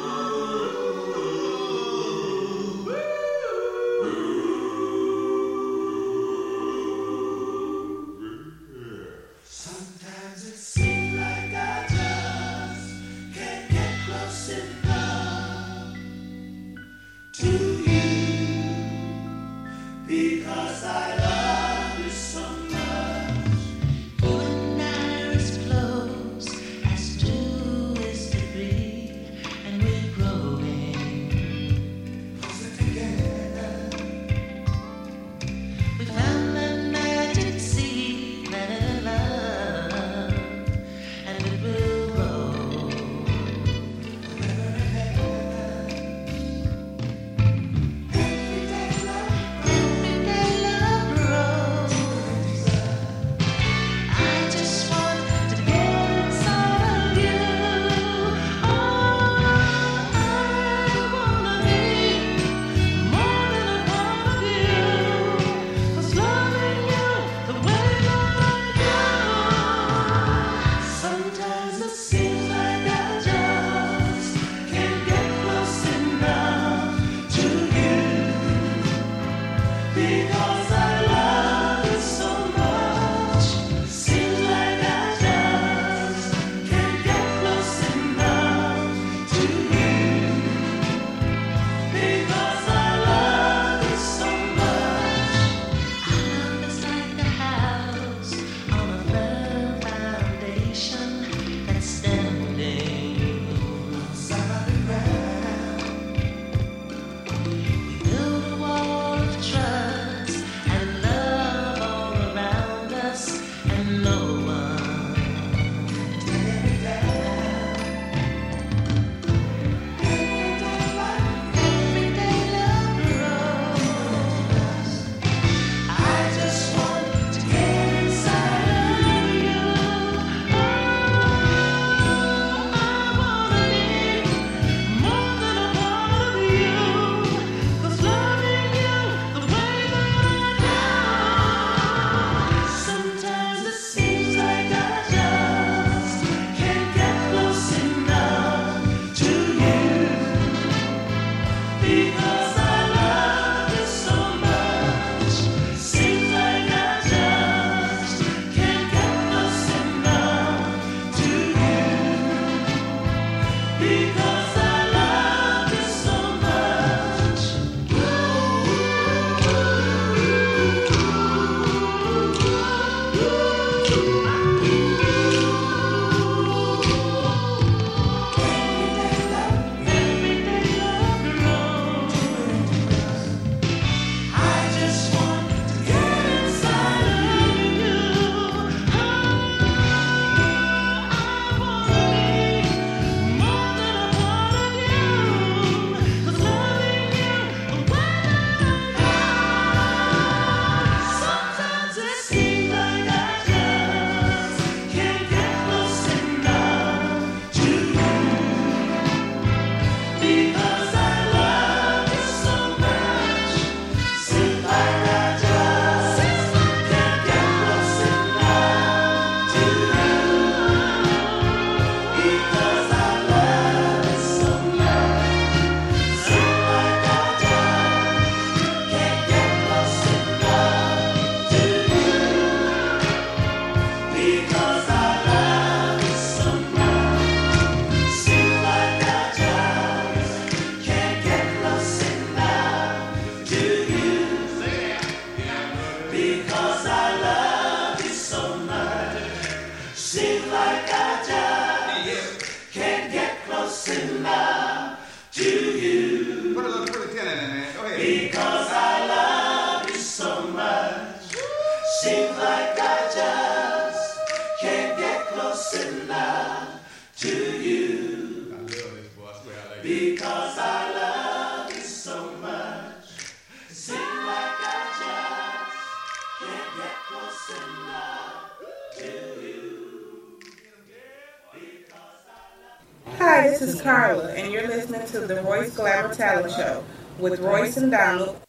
Speaker 13: and Donald.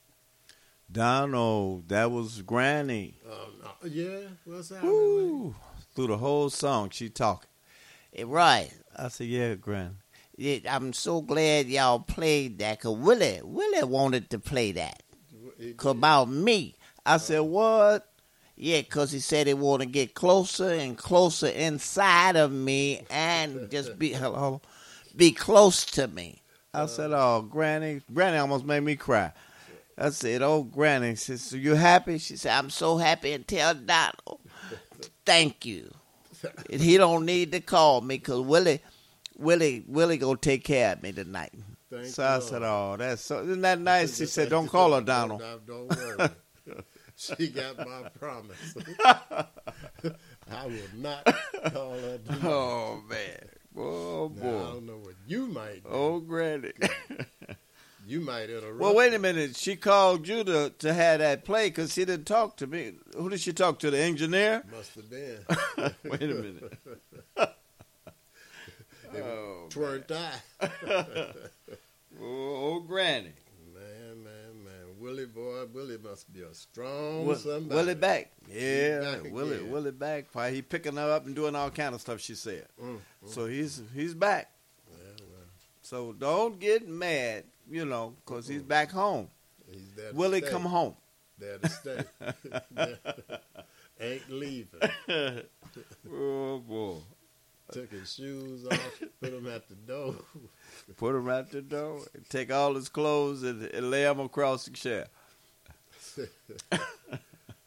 Speaker 3: Donald, that was Granny.
Speaker 4: Uh, yeah, what's that?
Speaker 3: Ooh, through the whole song, she talking.
Speaker 14: Eh, right.
Speaker 3: I said, yeah, Granny.
Speaker 14: I'm so glad y'all played that, cause Willie, Willie wanted to play that. Cause about me,
Speaker 3: I said, what?
Speaker 14: Yeah, cause he said he want to get closer and closer inside of me and just be [LAUGHS] hello, be close to me.
Speaker 3: I uh, said, oh, Granny. Granny almost made me cry. I said, oh, Granny. She said, so you happy?
Speaker 14: She said, I'm so happy and tell Donald, thank you. And he don't need to call me 'cause Willie, Willie, Willie gonna take care of me tonight.
Speaker 4: Thank
Speaker 3: so I said, oh, that's so, isn't that nice? She said, don't call her Donald.
Speaker 4: Don't, don't worry. [LAUGHS] she got my promise. [LAUGHS] I will not call her [LAUGHS] oh, Donald.
Speaker 3: Oh, man. Oh,
Speaker 4: Now,
Speaker 3: boy.
Speaker 4: I don't know what you might do.
Speaker 3: Oh, Granny. [LAUGHS]
Speaker 4: You might interrupt.
Speaker 3: Well, wait a minute. She called you to, to have that play because she didn't talk to me. Who did she talk to? The engineer? [LAUGHS]
Speaker 4: Must have been. [LAUGHS]
Speaker 3: wait a minute.
Speaker 4: It
Speaker 3: Oh,
Speaker 4: twerked eye.
Speaker 3: Oh, Granny.
Speaker 4: Willie boy, Willie must be a strong
Speaker 3: Will,
Speaker 4: somebody.
Speaker 3: Willie back. Yeah,
Speaker 4: back
Speaker 3: Willie,
Speaker 4: again.
Speaker 3: Willie back. Why he picking her up and doing all kind of stuff. She said.
Speaker 4: Mm,
Speaker 3: So he's he's back. So don't get mad, you know, because he's back home.
Speaker 4: He's there
Speaker 3: Willie,
Speaker 4: stay.
Speaker 3: come home.
Speaker 4: There to stay. [LAUGHS] [LAUGHS] Ain't leaving. [LAUGHS]
Speaker 3: oh boy.
Speaker 4: Took his shoes off, put them at the door. [LAUGHS]
Speaker 3: Put him at the door, take all his clothes and, and lay him across the chair. [LAUGHS]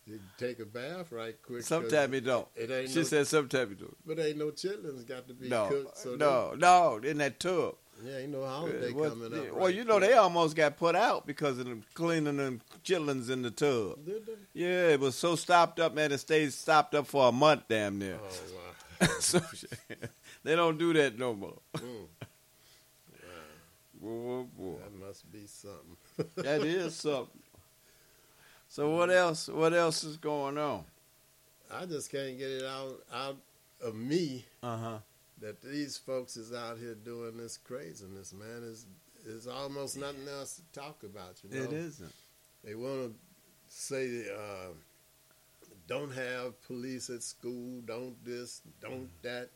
Speaker 4: You take a bath right quick.
Speaker 3: Sometimes he don't.
Speaker 4: It ain't
Speaker 3: She
Speaker 4: no,
Speaker 3: said sometimes he do.
Speaker 4: but ain't no chitlins got to be
Speaker 3: No,
Speaker 4: cooked. So
Speaker 3: no, no, in that tub.
Speaker 4: yeah, ain't no holiday
Speaker 3: Uh, what-
Speaker 4: coming up.
Speaker 3: well,
Speaker 4: right
Speaker 3: you know
Speaker 4: quick.
Speaker 3: they almost got put out because of them cleaning them chitlins in the tub.
Speaker 4: Did they?
Speaker 3: Yeah, it was so stopped up, man. It stayed stopped up for a month, damn near.
Speaker 4: Oh wow. [LAUGHS]
Speaker 3: so [LAUGHS] they don't do that no more.
Speaker 4: Mm. [LAUGHS]
Speaker 3: Boy, boy.
Speaker 4: That must be something.
Speaker 3: That is something. So what else? What else is going on?
Speaker 4: I just can't get it out out of me
Speaker 3: Uh huh.
Speaker 4: that these folks is out here doing this craziness, man. Is is almost nothing else to talk about. You know,
Speaker 3: It isn't.
Speaker 4: They want to say, uh, don't have police at school, don't this, don't mm. that,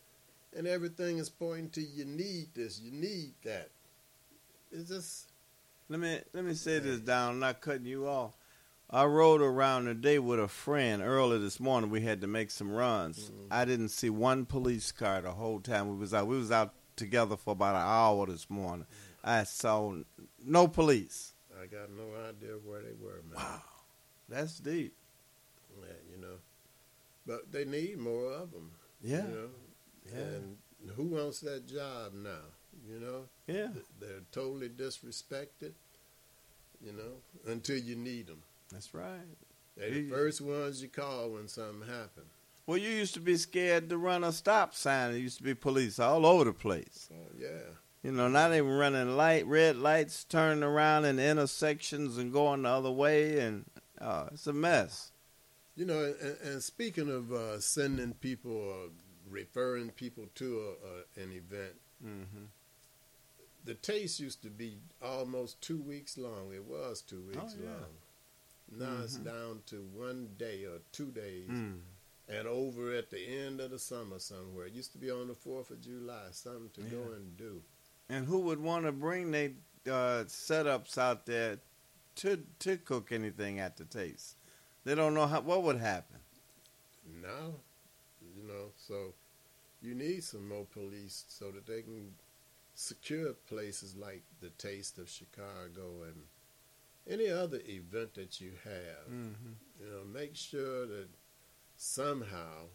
Speaker 4: and everything is pointing to you need this, you need that. It's just
Speaker 3: Let me let me say this down. I'm not cutting you off. I rode around today with a friend early this morning. We had to make some runs. Mm-hmm. I didn't see one police car the whole time we was out. We was out together for about an hour this morning. Mm. I saw no police.
Speaker 4: I got no idea where they were, man.
Speaker 3: Wow, that's deep.
Speaker 4: Yeah, you know, but they need more of them.
Speaker 3: Yeah.
Speaker 4: you know?
Speaker 3: Yeah.
Speaker 4: and who wants that job now? You know,
Speaker 3: Yeah.
Speaker 4: they're totally disrespected. You know, until you need them.
Speaker 3: That's right.
Speaker 4: They're the first ones you call when something happens.
Speaker 3: Well, you used to be scared to run a stop sign. There used to be police all over the place.
Speaker 4: Oh yeah.
Speaker 3: You know, not even running light, red lights, turning around in intersections and going the other way, and oh, it's a mess.
Speaker 4: You know, and, and speaking of uh, sending people or referring people to a, a, an event,
Speaker 3: Mm-hmm.
Speaker 4: the taste used to be almost two weeks long. It was two weeks
Speaker 3: Oh, yeah.
Speaker 4: long. Now it's
Speaker 3: Mhm.
Speaker 4: down to one day or two days,
Speaker 3: Mm.
Speaker 4: and over at the end of the summer somewhere. It used to be on the Fourth of July, something to go and do.
Speaker 3: And who would want to bring their uh, setups out there to to cook anything at the taste? They don't know how, what would happen.
Speaker 4: No, you know, so you need some more police so that they can secure places like the Taste of Chicago and any other event that you have.
Speaker 3: Mm-hmm.
Speaker 4: You know, make sure that somehow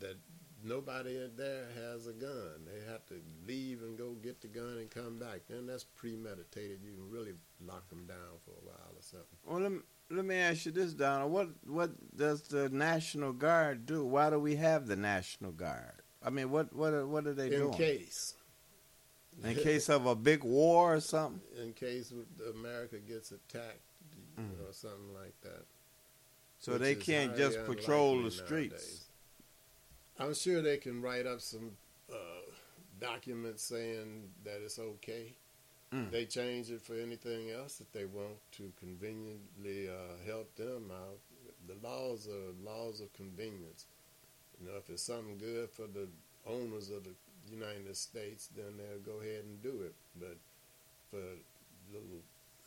Speaker 4: that nobody there has a gun. They have to leave and go get the gun and come back. Then that's premeditated. You can really lock them down for a while or something.
Speaker 3: Well, let me, ask you this, Donald. What what does the National Guard do? Why do we have the National Guard? I mean, what what are- what are they do?
Speaker 4: in
Speaker 3: doing?
Speaker 4: case.
Speaker 3: In case of a big war or something. [LAUGHS]
Speaker 4: in case America gets attacked
Speaker 3: Mhm.
Speaker 4: or something like that.
Speaker 3: So they can't just patrol the streets.
Speaker 4: nowadays. I'm sure they can write up some uh, documents saying that it's okay.
Speaker 3: Mm.
Speaker 4: They change it for anything else that they want to conveniently uh, help them out. The laws are laws of convenience. You know, if it's something good for the owners of the United States, then they'll go ahead and do it. But for little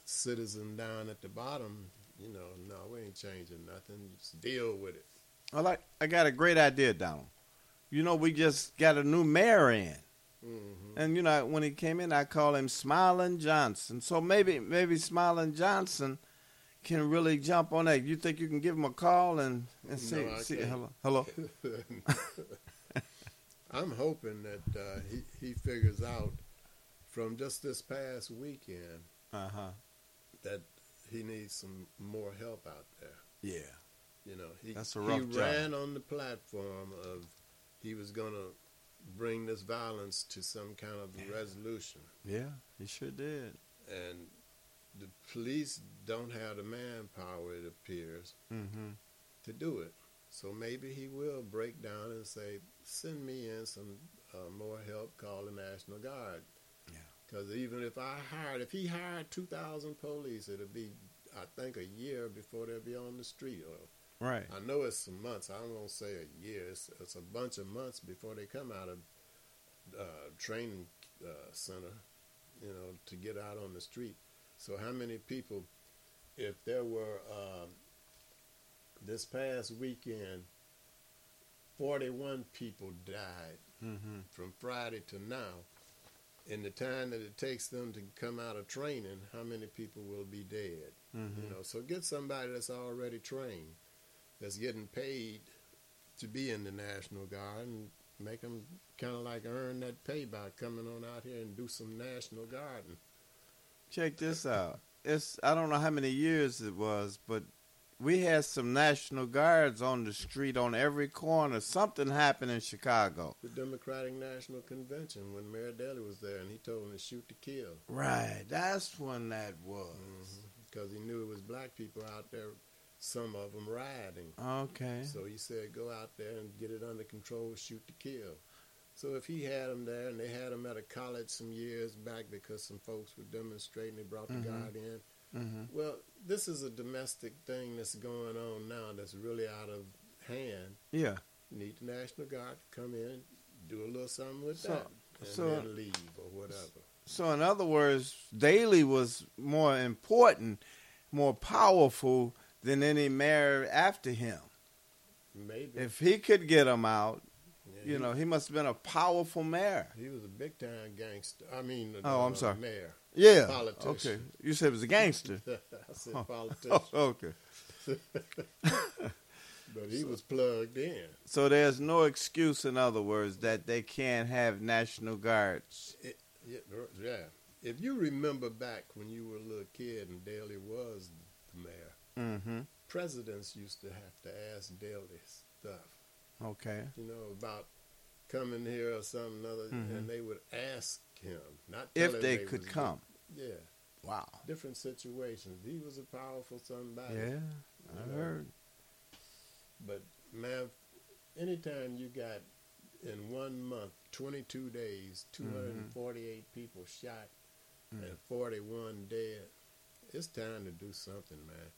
Speaker 4: citizen down at the bottom, you know, no, we ain't changing nothing. Just deal with it.
Speaker 3: I like. I got a great idea, Donald. You know, we just got a new mayor in,
Speaker 4: Mm-hmm.
Speaker 3: and you know, when he came in, I called him Smiling Johnson. So maybe, maybe Smiling Johnson can really jump on that. You think you can give him a call and and see?
Speaker 4: No,
Speaker 3: see hello, hello. [LAUGHS]
Speaker 4: I'm hoping that uh, he he figures out from just this past weekend
Speaker 3: Uh huh.
Speaker 4: that he needs some more help out there.
Speaker 3: Yeah.
Speaker 4: You know, he
Speaker 3: That's a
Speaker 4: he
Speaker 3: job.
Speaker 4: ran on the platform of he was going to bring this violence to some kind of resolution,
Speaker 3: Yeah, he sure did.
Speaker 4: and the police don't have the manpower. It appears
Speaker 3: Mm-hmm.
Speaker 4: to do it. So maybe he will break down and say, "Send me in some uh, more help. Call the National Guard."
Speaker 3: Yeah.
Speaker 4: Because even if I hired, if he hired two thousand police, it'll be, I think, a year before they'll be on the street. Or
Speaker 3: Right.
Speaker 4: I know it's some months. I don't want to say a year. It's, it's a bunch of months before they come out of uh, training uh, center, you know, to get out on the street. So how many people, if there were um, this past weekend, forty-one people died
Speaker 3: Mm-hmm.
Speaker 4: from Friday to now. In the time that it takes them to come out of training, how many people will be dead?
Speaker 3: Mhm.
Speaker 4: You know, so get somebody that's already trained, that's getting paid to be in the National Guard, and make them kind of like earn that pay by coming on out here and do some National Guarding.
Speaker 3: Check this out. It's I don't know how many years it was, but we had some National Guards on the street on every corner. Something happened in Chicago.
Speaker 4: The Democratic National Convention when Mayor Daley was there, and he told them to shoot to kill.
Speaker 3: Right. That's when that was. Mm-hmm.
Speaker 4: because he knew it was black people out there, some of them rioting.
Speaker 3: Okay.
Speaker 4: So he said, go out there and get it under control, shoot to kill. So if he had them there, and they had them at a college some years back because some folks were demonstrating, they brought the
Speaker 3: Mhm.
Speaker 4: guard in.
Speaker 3: Mm-hmm.
Speaker 4: Well, this is a domestic thing that's going on now that's really out of hand.
Speaker 3: Yeah.
Speaker 4: You need the National Guard to come in, do a little something with
Speaker 3: So-
Speaker 4: that, and
Speaker 3: so-
Speaker 4: then leave or whatever.
Speaker 3: So in other words, Daley was more important, more powerful than any mayor after him.
Speaker 4: Maybe.
Speaker 3: If he could get him out,
Speaker 4: Yeah,
Speaker 3: you know, he must have been a powerful mayor.
Speaker 4: He was a big time gangster. I mean,
Speaker 3: Oh, I'm
Speaker 4: uh,
Speaker 3: sorry.
Speaker 4: mayor.
Speaker 3: Yeah.
Speaker 4: Politician.
Speaker 3: Okay. You said it was a gangster. [LAUGHS]
Speaker 4: I said
Speaker 3: Oh, [LAUGHS]
Speaker 4: politician.
Speaker 3: okay. [LAUGHS]
Speaker 4: but he was plugged in.
Speaker 3: So there's no excuse, in other words, that they can't have National Guards.
Speaker 4: It, yeah, yeah. If you remember back when you were a little kid and Daley was the mayor,
Speaker 3: Mm-hmm.
Speaker 4: presidents used to have to ask Daley stuff.
Speaker 3: Okay.
Speaker 4: You know about coming here or something other,
Speaker 3: Mhm.
Speaker 4: and they would ask him not
Speaker 3: If they
Speaker 4: was
Speaker 3: could come.
Speaker 4: Yeah.
Speaker 3: Wow.
Speaker 4: Different situations. He was a powerful somebody.
Speaker 3: Yeah, I
Speaker 4: know.
Speaker 3: heard.
Speaker 4: But man, anytime you got in one month, 22 days,
Speaker 3: Mm-hmm.
Speaker 4: 248 people shot
Speaker 3: Mm.
Speaker 4: and 41 dead, it's time to do something, man.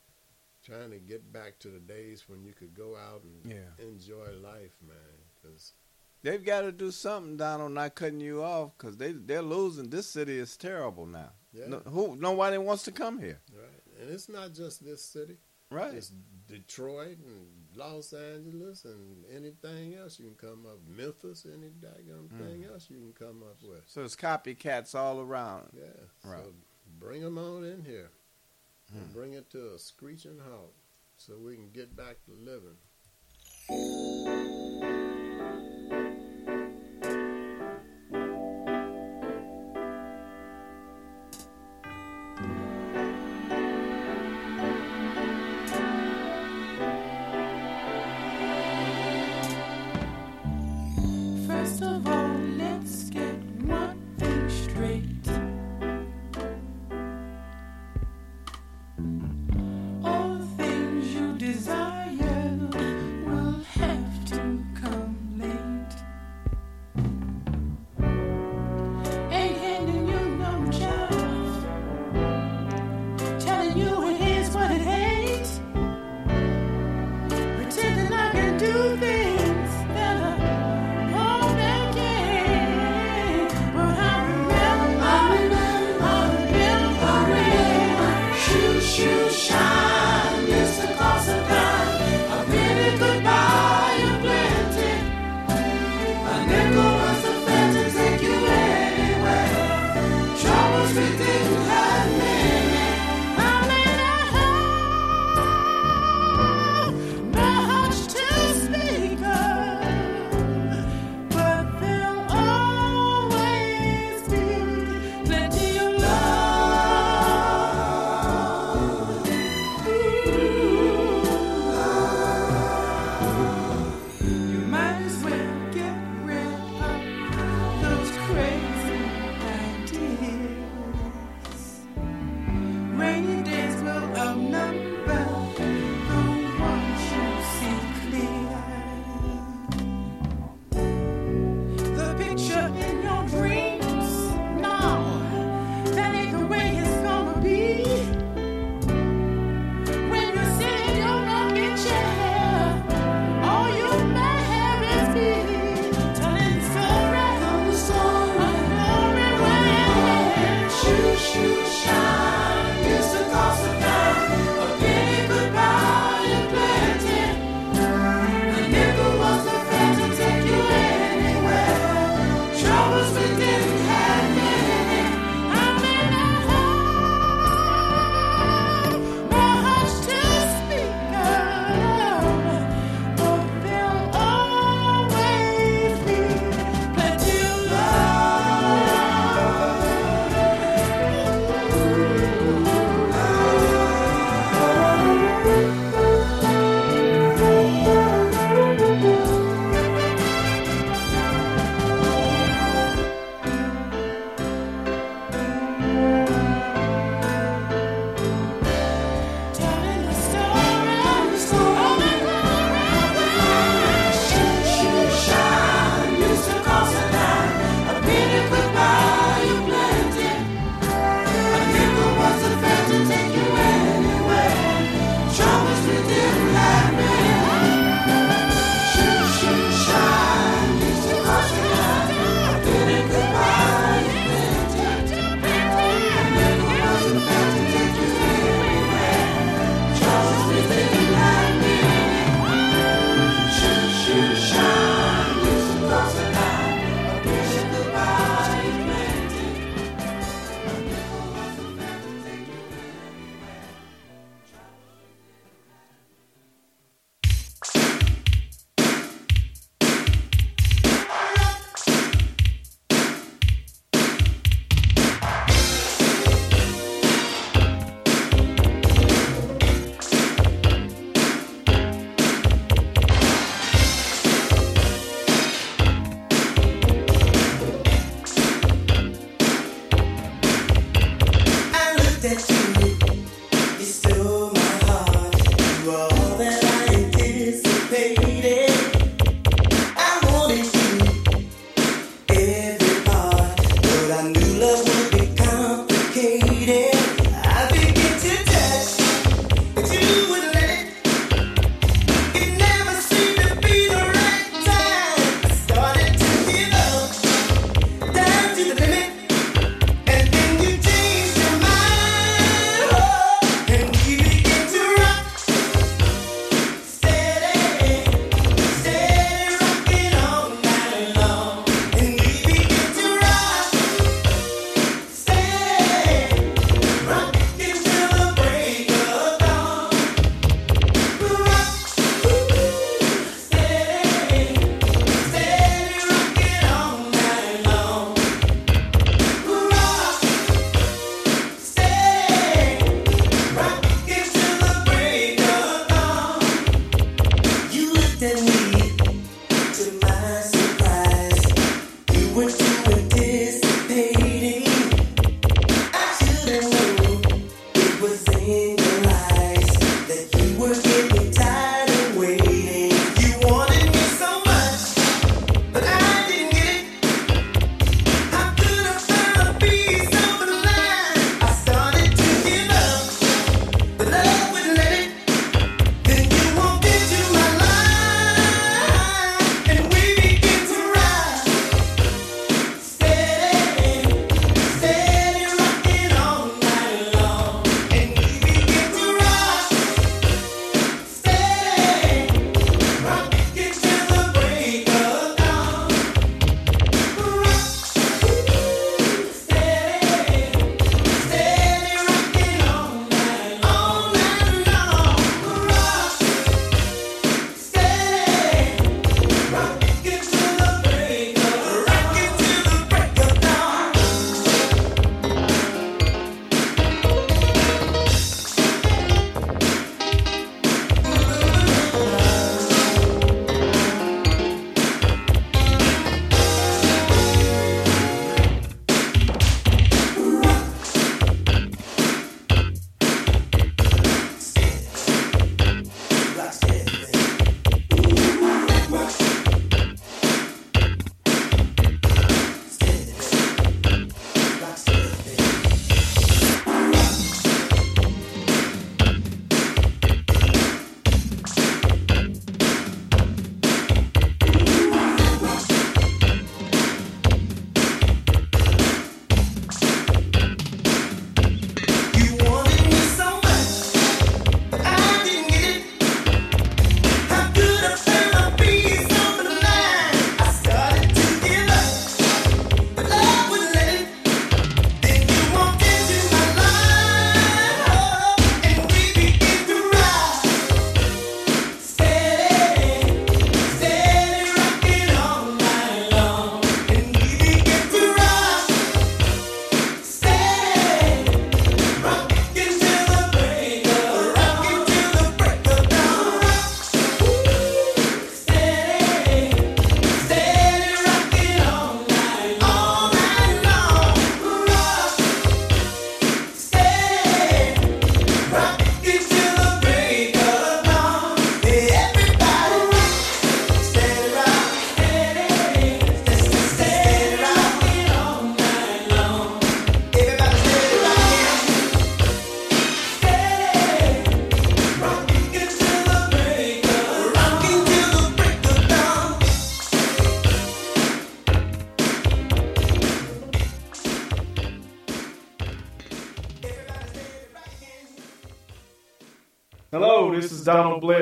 Speaker 4: Trying to get back to the days when you could go out and
Speaker 3: Yeah.
Speaker 4: enjoy life, man. Because
Speaker 3: They've got to do something, Donald. Not cutting you off because they they're losing. This city is terrible now.
Speaker 4: Yeah.
Speaker 3: No, who nobody wants to come here.
Speaker 4: right, and it's not just this city.
Speaker 3: Right.
Speaker 4: It's Detroit and Los Angeles and anything else you can come up. Memphis, any daggone thing
Speaker 3: Mm.
Speaker 4: else you can come up with.
Speaker 3: So it's copycats all around.
Speaker 4: Yeah.
Speaker 3: Right.
Speaker 4: So bring them on in here and
Speaker 3: Hmm.
Speaker 4: bring it to a screeching halt so we can get back to living.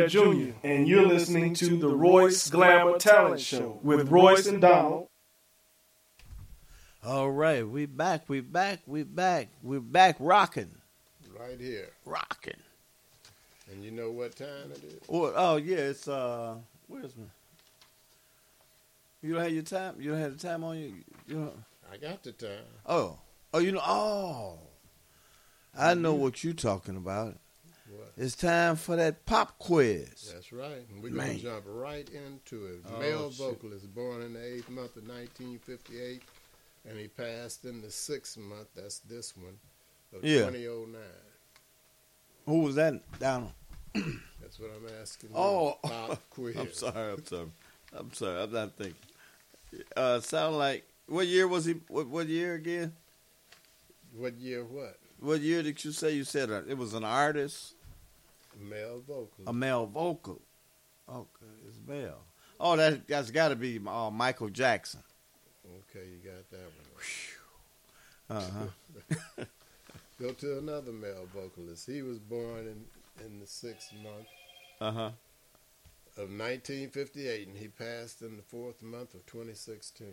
Speaker 15: Donald Blair Jr., and you're listening to the Royce Glamour Talent Show with Royce and Donald.
Speaker 3: All right, we back, we back, we back, we back rocking,
Speaker 4: Right here.
Speaker 3: rocking.
Speaker 4: And you know what time it is?
Speaker 3: Oh, oh yeah, it's uh, where's my? You don't have your time. You don't have the time on you. You don't.
Speaker 4: I got the time.
Speaker 3: Oh, oh, you know. Oh, I know what you're talking about. It's time for that pop quiz.
Speaker 4: That's right. And we're going to jump right into it.
Speaker 3: Oh,
Speaker 4: Male
Speaker 3: shit.
Speaker 4: vocalist born in the eighth month of 1958, and he passed in the sixth month, that's this one, of
Speaker 3: Yeah.
Speaker 4: 2009.
Speaker 3: Who was that, Donald? [CLEARS THROAT]
Speaker 4: That's what I'm asking.
Speaker 3: Oh,
Speaker 4: Pop [LAUGHS] quiz.
Speaker 3: I'm sorry. I'm sorry. I'm sorry. I'm not thinking. Uh, sound like what year was he? What, what year again?
Speaker 4: What year what?
Speaker 3: What year did you say? You said uh, it was an artist,
Speaker 4: Male vocalist.
Speaker 3: a male vocal. Okay, it's male. Oh, that that's got to be uh, Michael Jackson.
Speaker 4: Okay, you got that one. [LAUGHS]
Speaker 3: Uh huh. [LAUGHS]
Speaker 4: Go to another male vocalist. He was born in, in the sixth month
Speaker 3: Uh huh.
Speaker 4: of 1958, and he passed in the fourth month of 2016.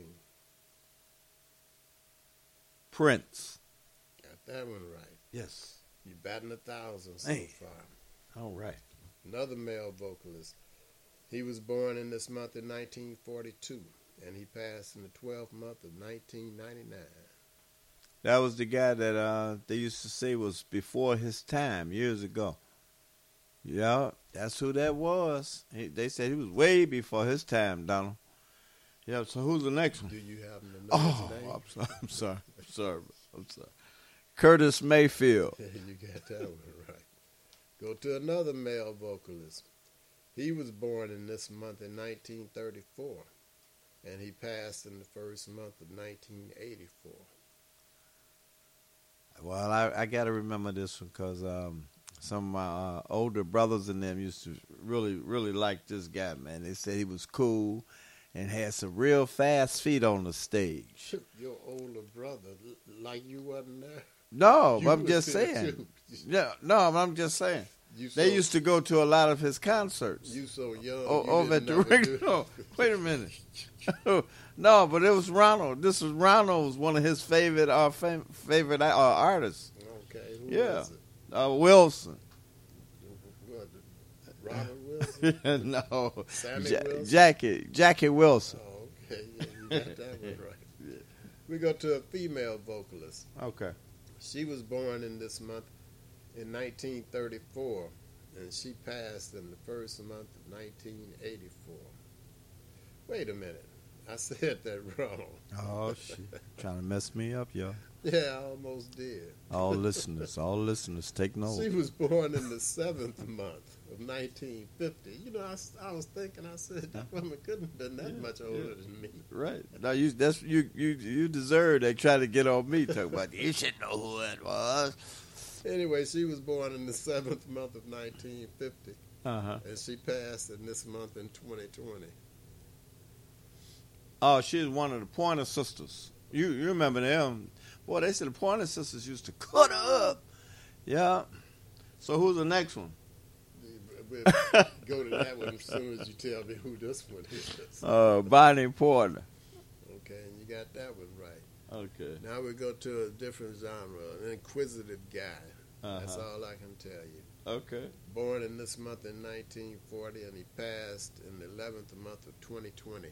Speaker 3: Prince.
Speaker 4: Got that one right.
Speaker 3: Yes.
Speaker 4: You're batting a thousand so far.
Speaker 3: All right.
Speaker 4: Another male vocalist. He was born in this month in 1942, and he passed in the 12th month of 1999.
Speaker 3: That was the guy that uh, they used to say was before his time years ago. Yeah, that's who that was. He, they said he was way before his time, Donald. Yeah. So who's the next one?
Speaker 4: Do you happen to know
Speaker 3: Oh,
Speaker 4: his name?
Speaker 3: I'm sorry. I'm sorry. I'm sorry. I'm sorry. Curtis Mayfield. [LAUGHS]
Speaker 4: you got that one right. Go to another male vocalist. He was born in this month in 1934, and he passed in the first month of 1984.
Speaker 3: Well, I, I got to remember this one because um, some of my uh, older brothers and them used to really, really like this guy, man. They said he was cool and had some real fast feet on the stage. [LAUGHS]
Speaker 4: Your older brother, like you wasn't there.
Speaker 3: No, [LAUGHS]
Speaker 4: You
Speaker 3: I'm just saying.
Speaker 4: too.
Speaker 3: Yeah, no, I'm just saying.
Speaker 4: You
Speaker 3: They
Speaker 4: so-
Speaker 3: used to go to a lot of his concerts.
Speaker 4: You so young.
Speaker 3: Oh,
Speaker 4: you
Speaker 3: over at the ring. No, wait a minute. [LAUGHS] no, but it was Ronald. This was Ronald was one of his favorite uh, fam- favorite uh, artists.
Speaker 4: Okay, who
Speaker 3: yeah,
Speaker 4: was it?
Speaker 3: uh, Wilson.
Speaker 4: Robert Wilson? [LAUGHS]
Speaker 3: no,
Speaker 4: Sammy
Speaker 3: Ja-
Speaker 4: Wilson?
Speaker 3: Jackie Jackie Wilson.
Speaker 4: Oh, okay, yeah, you got that one right. [LAUGHS] We go to a female vocalist.
Speaker 3: Okay.
Speaker 4: She was born in this month in 1934, and she passed in the first month of 1984. Wait a minute. I [LAUGHS] said that wrong.
Speaker 3: Oh shit! Trying to mess me up, yo.
Speaker 4: Yeah, I almost did.
Speaker 3: All [LAUGHS] listeners, all listeners, take note.
Speaker 4: She was born in the seventh month of 1950. You know, I, I was thinking, I said, that uh-huh. woman couldn't have been that much older than me.
Speaker 3: Right. Now you that's you you you deserve they try to get on me talking about you should know who it was.
Speaker 4: Anyway, she was born in the seventh month of 1950,
Speaker 3: Uh-huh.
Speaker 4: and she passed in this month in 2020.
Speaker 3: Oh, she's one of the Pointer sisters. You you remember them? Boy, they said the Pointer sisters used to cut up. Yeah. So who's the next one?
Speaker 4: We'll go to that one as soon as you tell me who this one is.
Speaker 3: Uh, Bonnie Pointer.
Speaker 4: Okay, and you got that one right.
Speaker 3: Okay.
Speaker 4: Now we go to a different genre, an inquisitive guy. That's
Speaker 3: Uh-huh.
Speaker 4: all I can tell you.
Speaker 3: Okay.
Speaker 4: Born in this month in 1940, and he passed in the 11th month of 2020.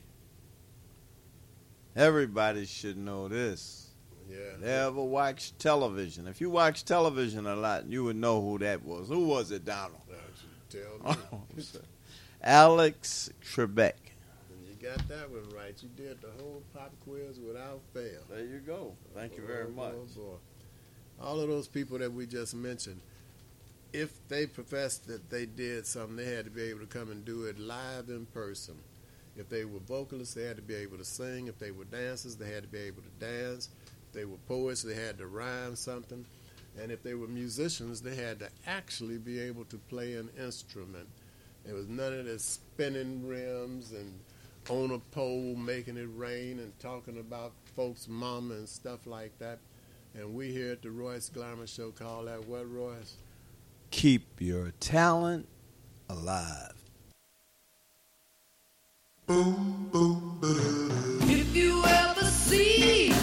Speaker 3: Everybody should know this.
Speaker 4: Yeah.
Speaker 3: They ever watch television? If you watch television a lot, you would know who that was. Who was it, Donald?
Speaker 4: Tell [LAUGHS] me.
Speaker 3: Alex Trebek.
Speaker 4: And you got that one right. You did the whole pop quiz without fail.
Speaker 3: There you go. Thank you very
Speaker 4: Oh,
Speaker 3: much.
Speaker 4: boy, boy. All of those people that we just mentioned, if they professed that they did something, they had to be able to come and do it live in person. If they were vocalists, they had to be able to sing. If they were dancers, they had to be able to dance. If they were poets, they had to rhyme something. And if they were musicians, they had to actually be able to play an instrument. There was none of this spinning rims and on a pole making it rain and talking about folks' mama and stuff like that. And we here at the Royce Glamour Show call that what, Royce?
Speaker 3: Keep your talent alive.
Speaker 16: Boom, boom, if you ever see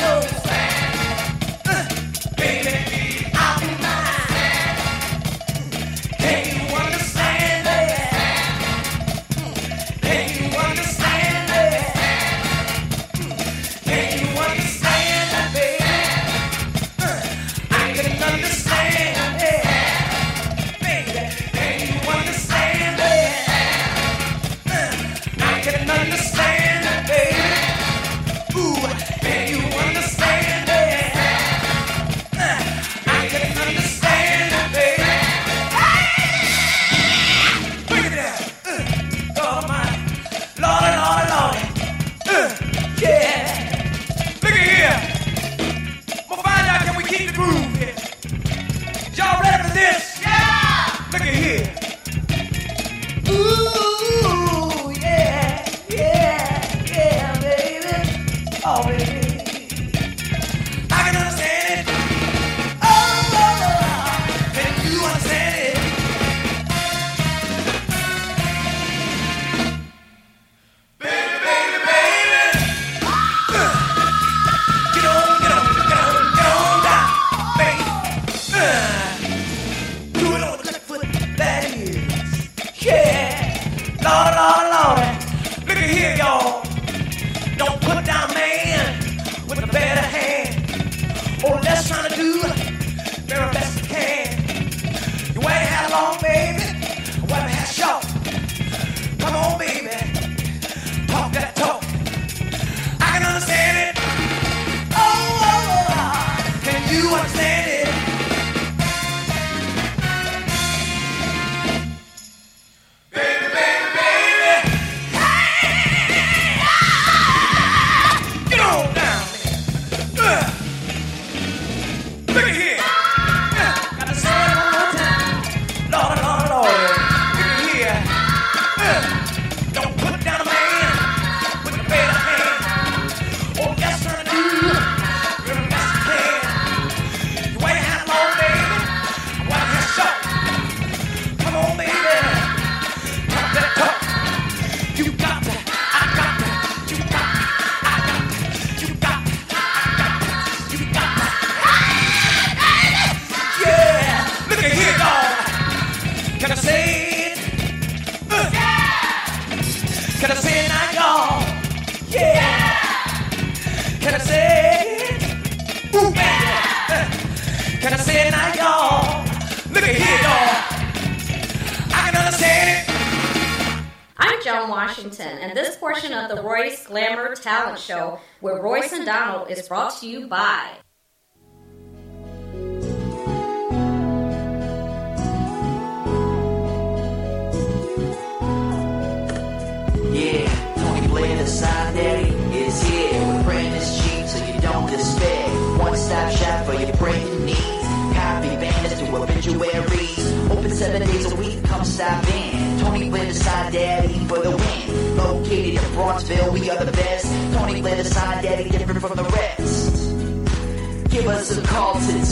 Speaker 16: Yo. Show with Royce and Donald is brought to you by.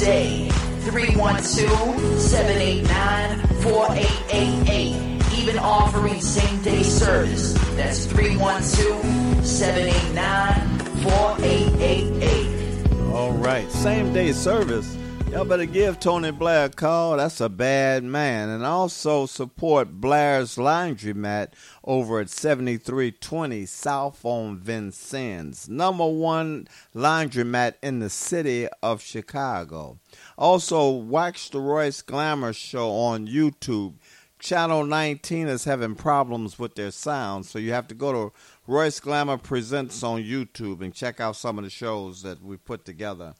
Speaker 8: Today. 312-789-4888. Even offering same day service. That's 312-789-4888.
Speaker 3: All right, same day service. Y'all better give Tony Blair a call. That's a bad man. And also support Blair's Laundromat over at 7320 South on Vincennes. Number one laundromat in the city of Chicago. Also, watch the Royce Glamour Show on YouTube. Channel 19 is having problems with their sound, so you have to go to Royce Glamour Presents on YouTube and check out some of the shows that we put together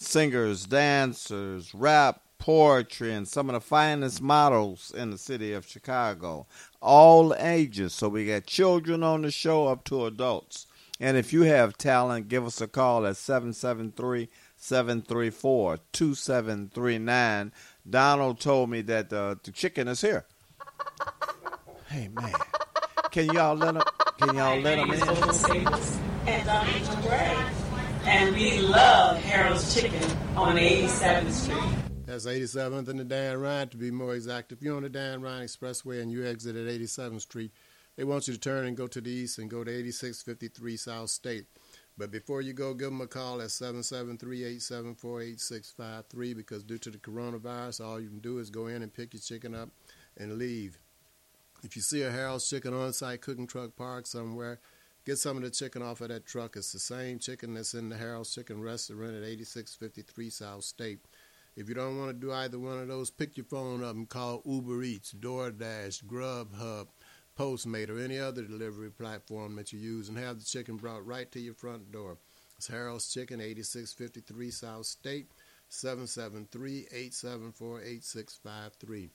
Speaker 3: singers, dancers, rap, poetry, and some of the finest models in the city of Chicago. All ages. So we got children on the show up to adults. And if you have talent, give us a call at 773 734 2739. Donald told me that uh, the chicken is here. Hey, man. Can y'all let him, can y'all let him in?
Speaker 9: And we love Harold's Chicken on 87th Street.
Speaker 4: That's 87th and the Dan Ryan, to be more exact. If you're on the Dan Ryan Expressway and you exit at 87th Street, they want you to turn and go to the east and go to 8653 South State. But before you go, give them a call at 773-874-8653 because due to the coronavirus, all you can do is go in and pick your chicken up and leave. If you see a Harold's Chicken on-site cooking truck parked somewhere, get some of the chicken off of that truck. It's the same chicken that's in the Harold's Chicken restaurant at 8653 South State. If you don't want to do either one of those, pick your phone up and call Uber Eats, DoorDash, Grubhub, Postmate, or any other delivery platform that you use and have the chicken brought right to your front door. It's Harold's Chicken, 8653 South State, 773-874-8653.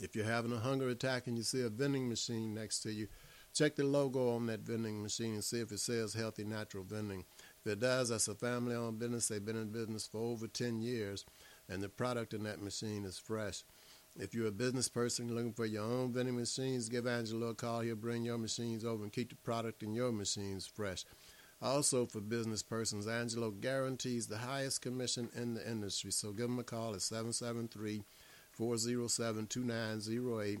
Speaker 4: If you're having a hunger attack and you see a vending machine next to you, check the logo on that vending machine and see if it says healthy natural vending. If it does, that's a family owned business. They've been in business for over 10 years, and the product in that machine is fresh. If you're a business person looking for your own vending machines, give Angelo a call. He'll bring your machines over and keep the product in your machines fresh. Also, for business persons, Angelo guarantees the highest commission in the industry. So give him a call at 773 407 2908.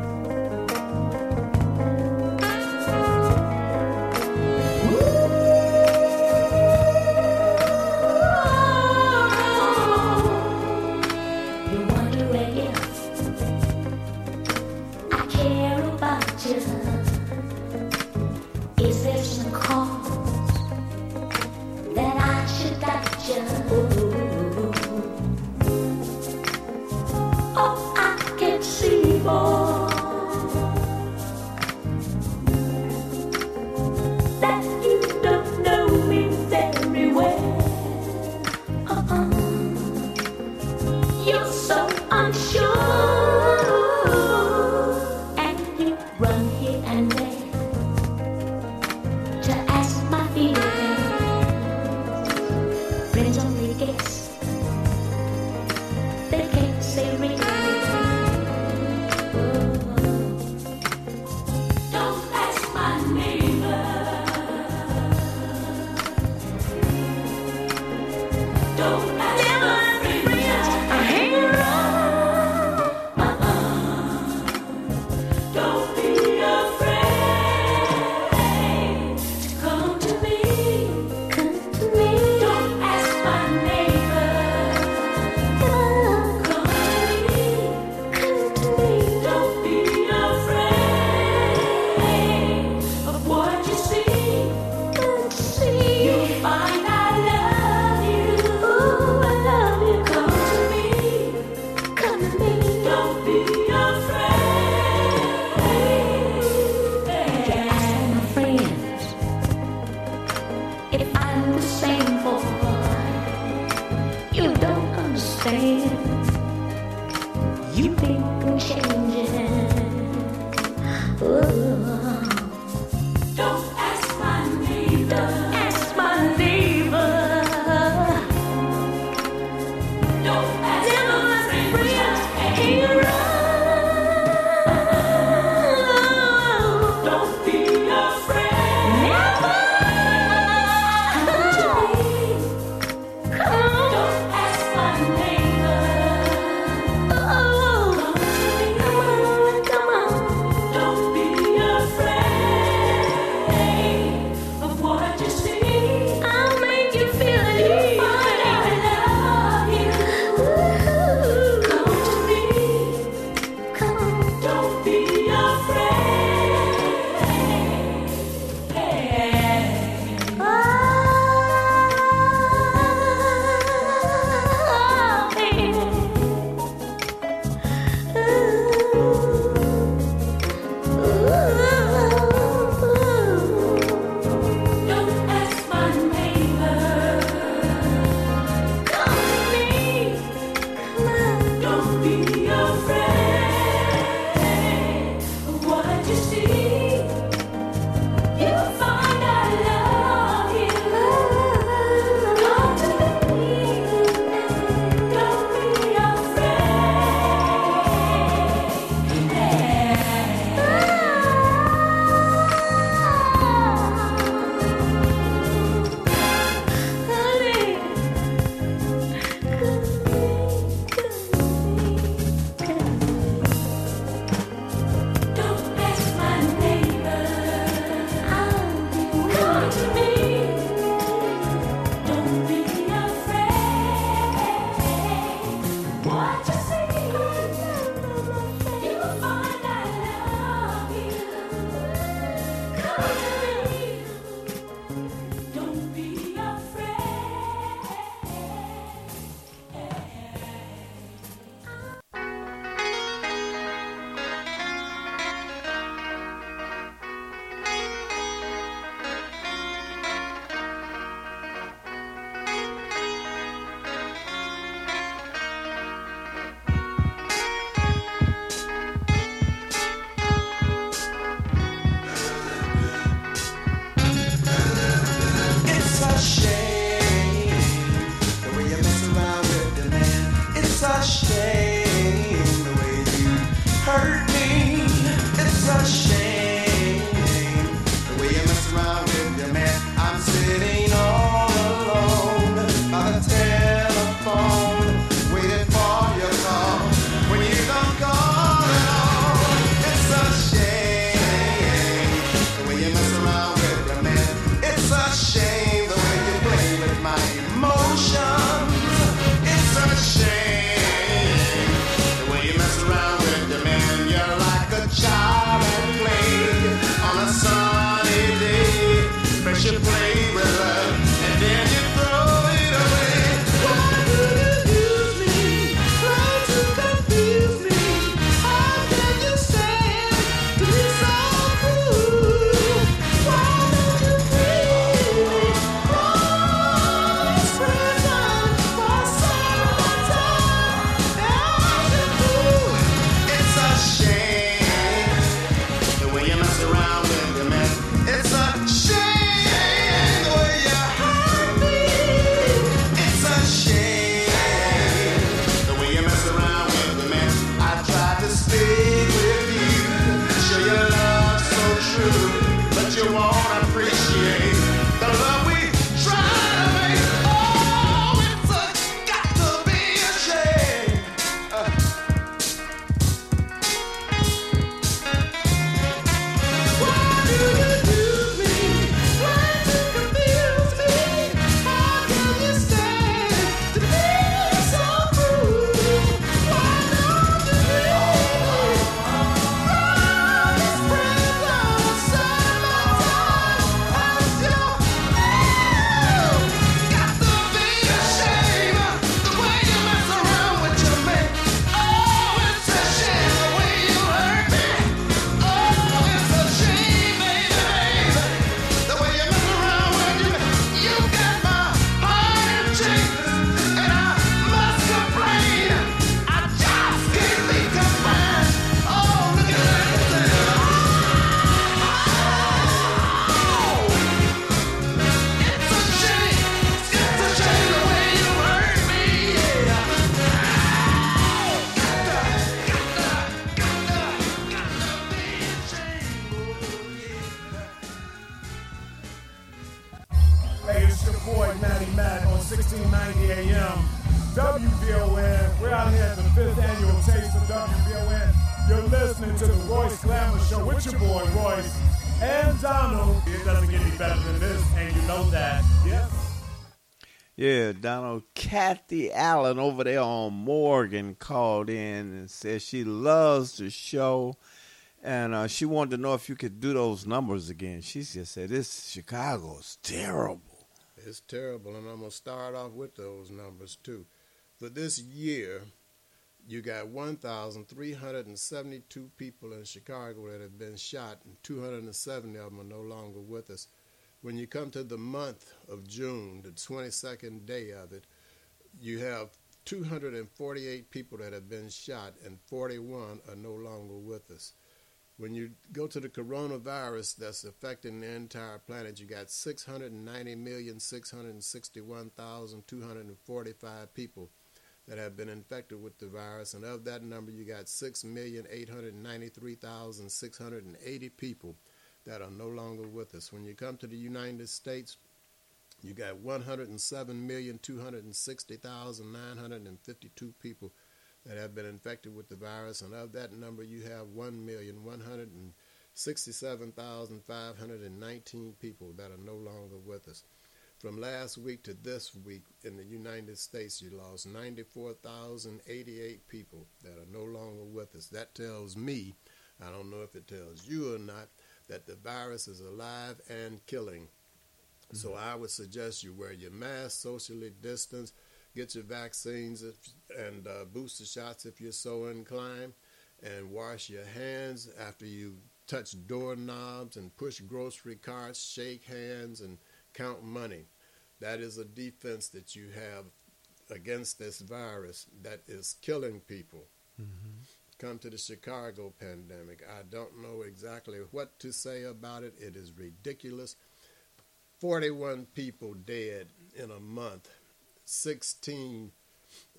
Speaker 3: Yeah, Donald. Kathy Allen over there on Morgan called in and said she loves the show. And uh, she wanted to know if you could do those numbers again. She just said, This Chicago is terrible.
Speaker 4: It's terrible, and I'm going to start off with those numbers too. For this year, you got 1,372 people in Chicago that have been shot, and 270 of them are no longer with us. When you come to the month of June, the 22nd day of it, you have 248 people that have been shot, and 41 are no longer with us. When you go to the coronavirus that's affecting the entire planet, you got 690,661,245 people that have been infected with the virus, and of that number, you got 6,893,680 people that are no longer with us. When you come to the United States, you got 107,260,952 people that have been infected with the virus, and of that number, you have 1,167,519 people that are no longer with us. From last week to this week in the United States, you lost 94,088 people that are no longer with us. That tells me, I don't know if it tells you or not, that the virus is alive and killing. So I would suggest you wear your mask, socially distance, get your vaccines if, and uh, booster shots if you're so inclined, and wash your hands after you touch doorknobs and push grocery carts, shake hands, and count money. That is a defense that you have against this virus that is killing people. Come to the Chicago pandemic. I don't know exactly what to say about it. It is ridiculous. 41 people dead in a month, 16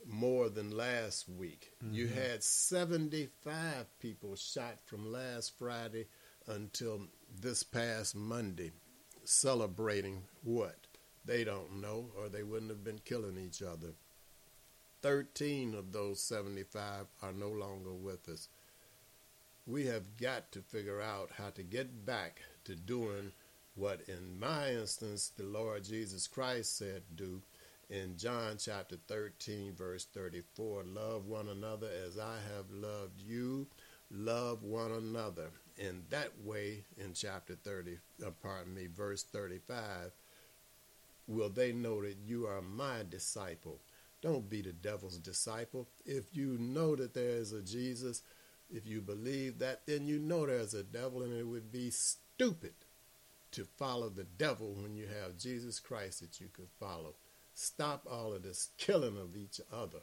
Speaker 4: more than last week. You
Speaker 3: Mhm.
Speaker 4: had 75 people shot from last Friday until this past Monday, celebrating what? They don't know, or they wouldn't have been killing each other. 13 of those 75 are no longer with us. We have got to figure out how to get back to doing what, in my instance, the Lord Jesus Christ said do in John chapter 13, verse 34 Love one another as I have loved you, love one another. In that way, in chapter 30, uh, pardon me, verse 35, will they know that you are my disciple. Don't be the devil's disciple. If you know that there is a Jesus, if you believe that, then you know there's a devil, and it would be stupid to follow the devil when you have Jesus Christ that you could follow. Stop all of this killing of each other.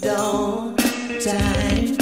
Speaker 11: Dawn? Time.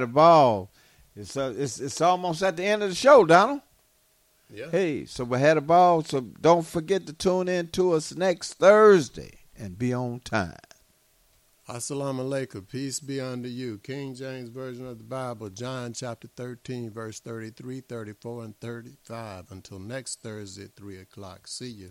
Speaker 3: had a ball. It's uh, it's it's almost at the end of the show, Donald.
Speaker 17: Yeah.
Speaker 3: Hey, so we had a ball. So don't forget to tune in to us next Thursday and be on time.
Speaker 17: Assalamu alaikum. Peace be unto you. King James Version of the Bible, John chapter 13, verse 33, 34, and 35. Until next Thursday at 3 o'clock. See you.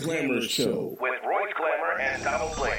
Speaker 15: Glamour Show
Speaker 2: with Royce Glamour and Donald Blake.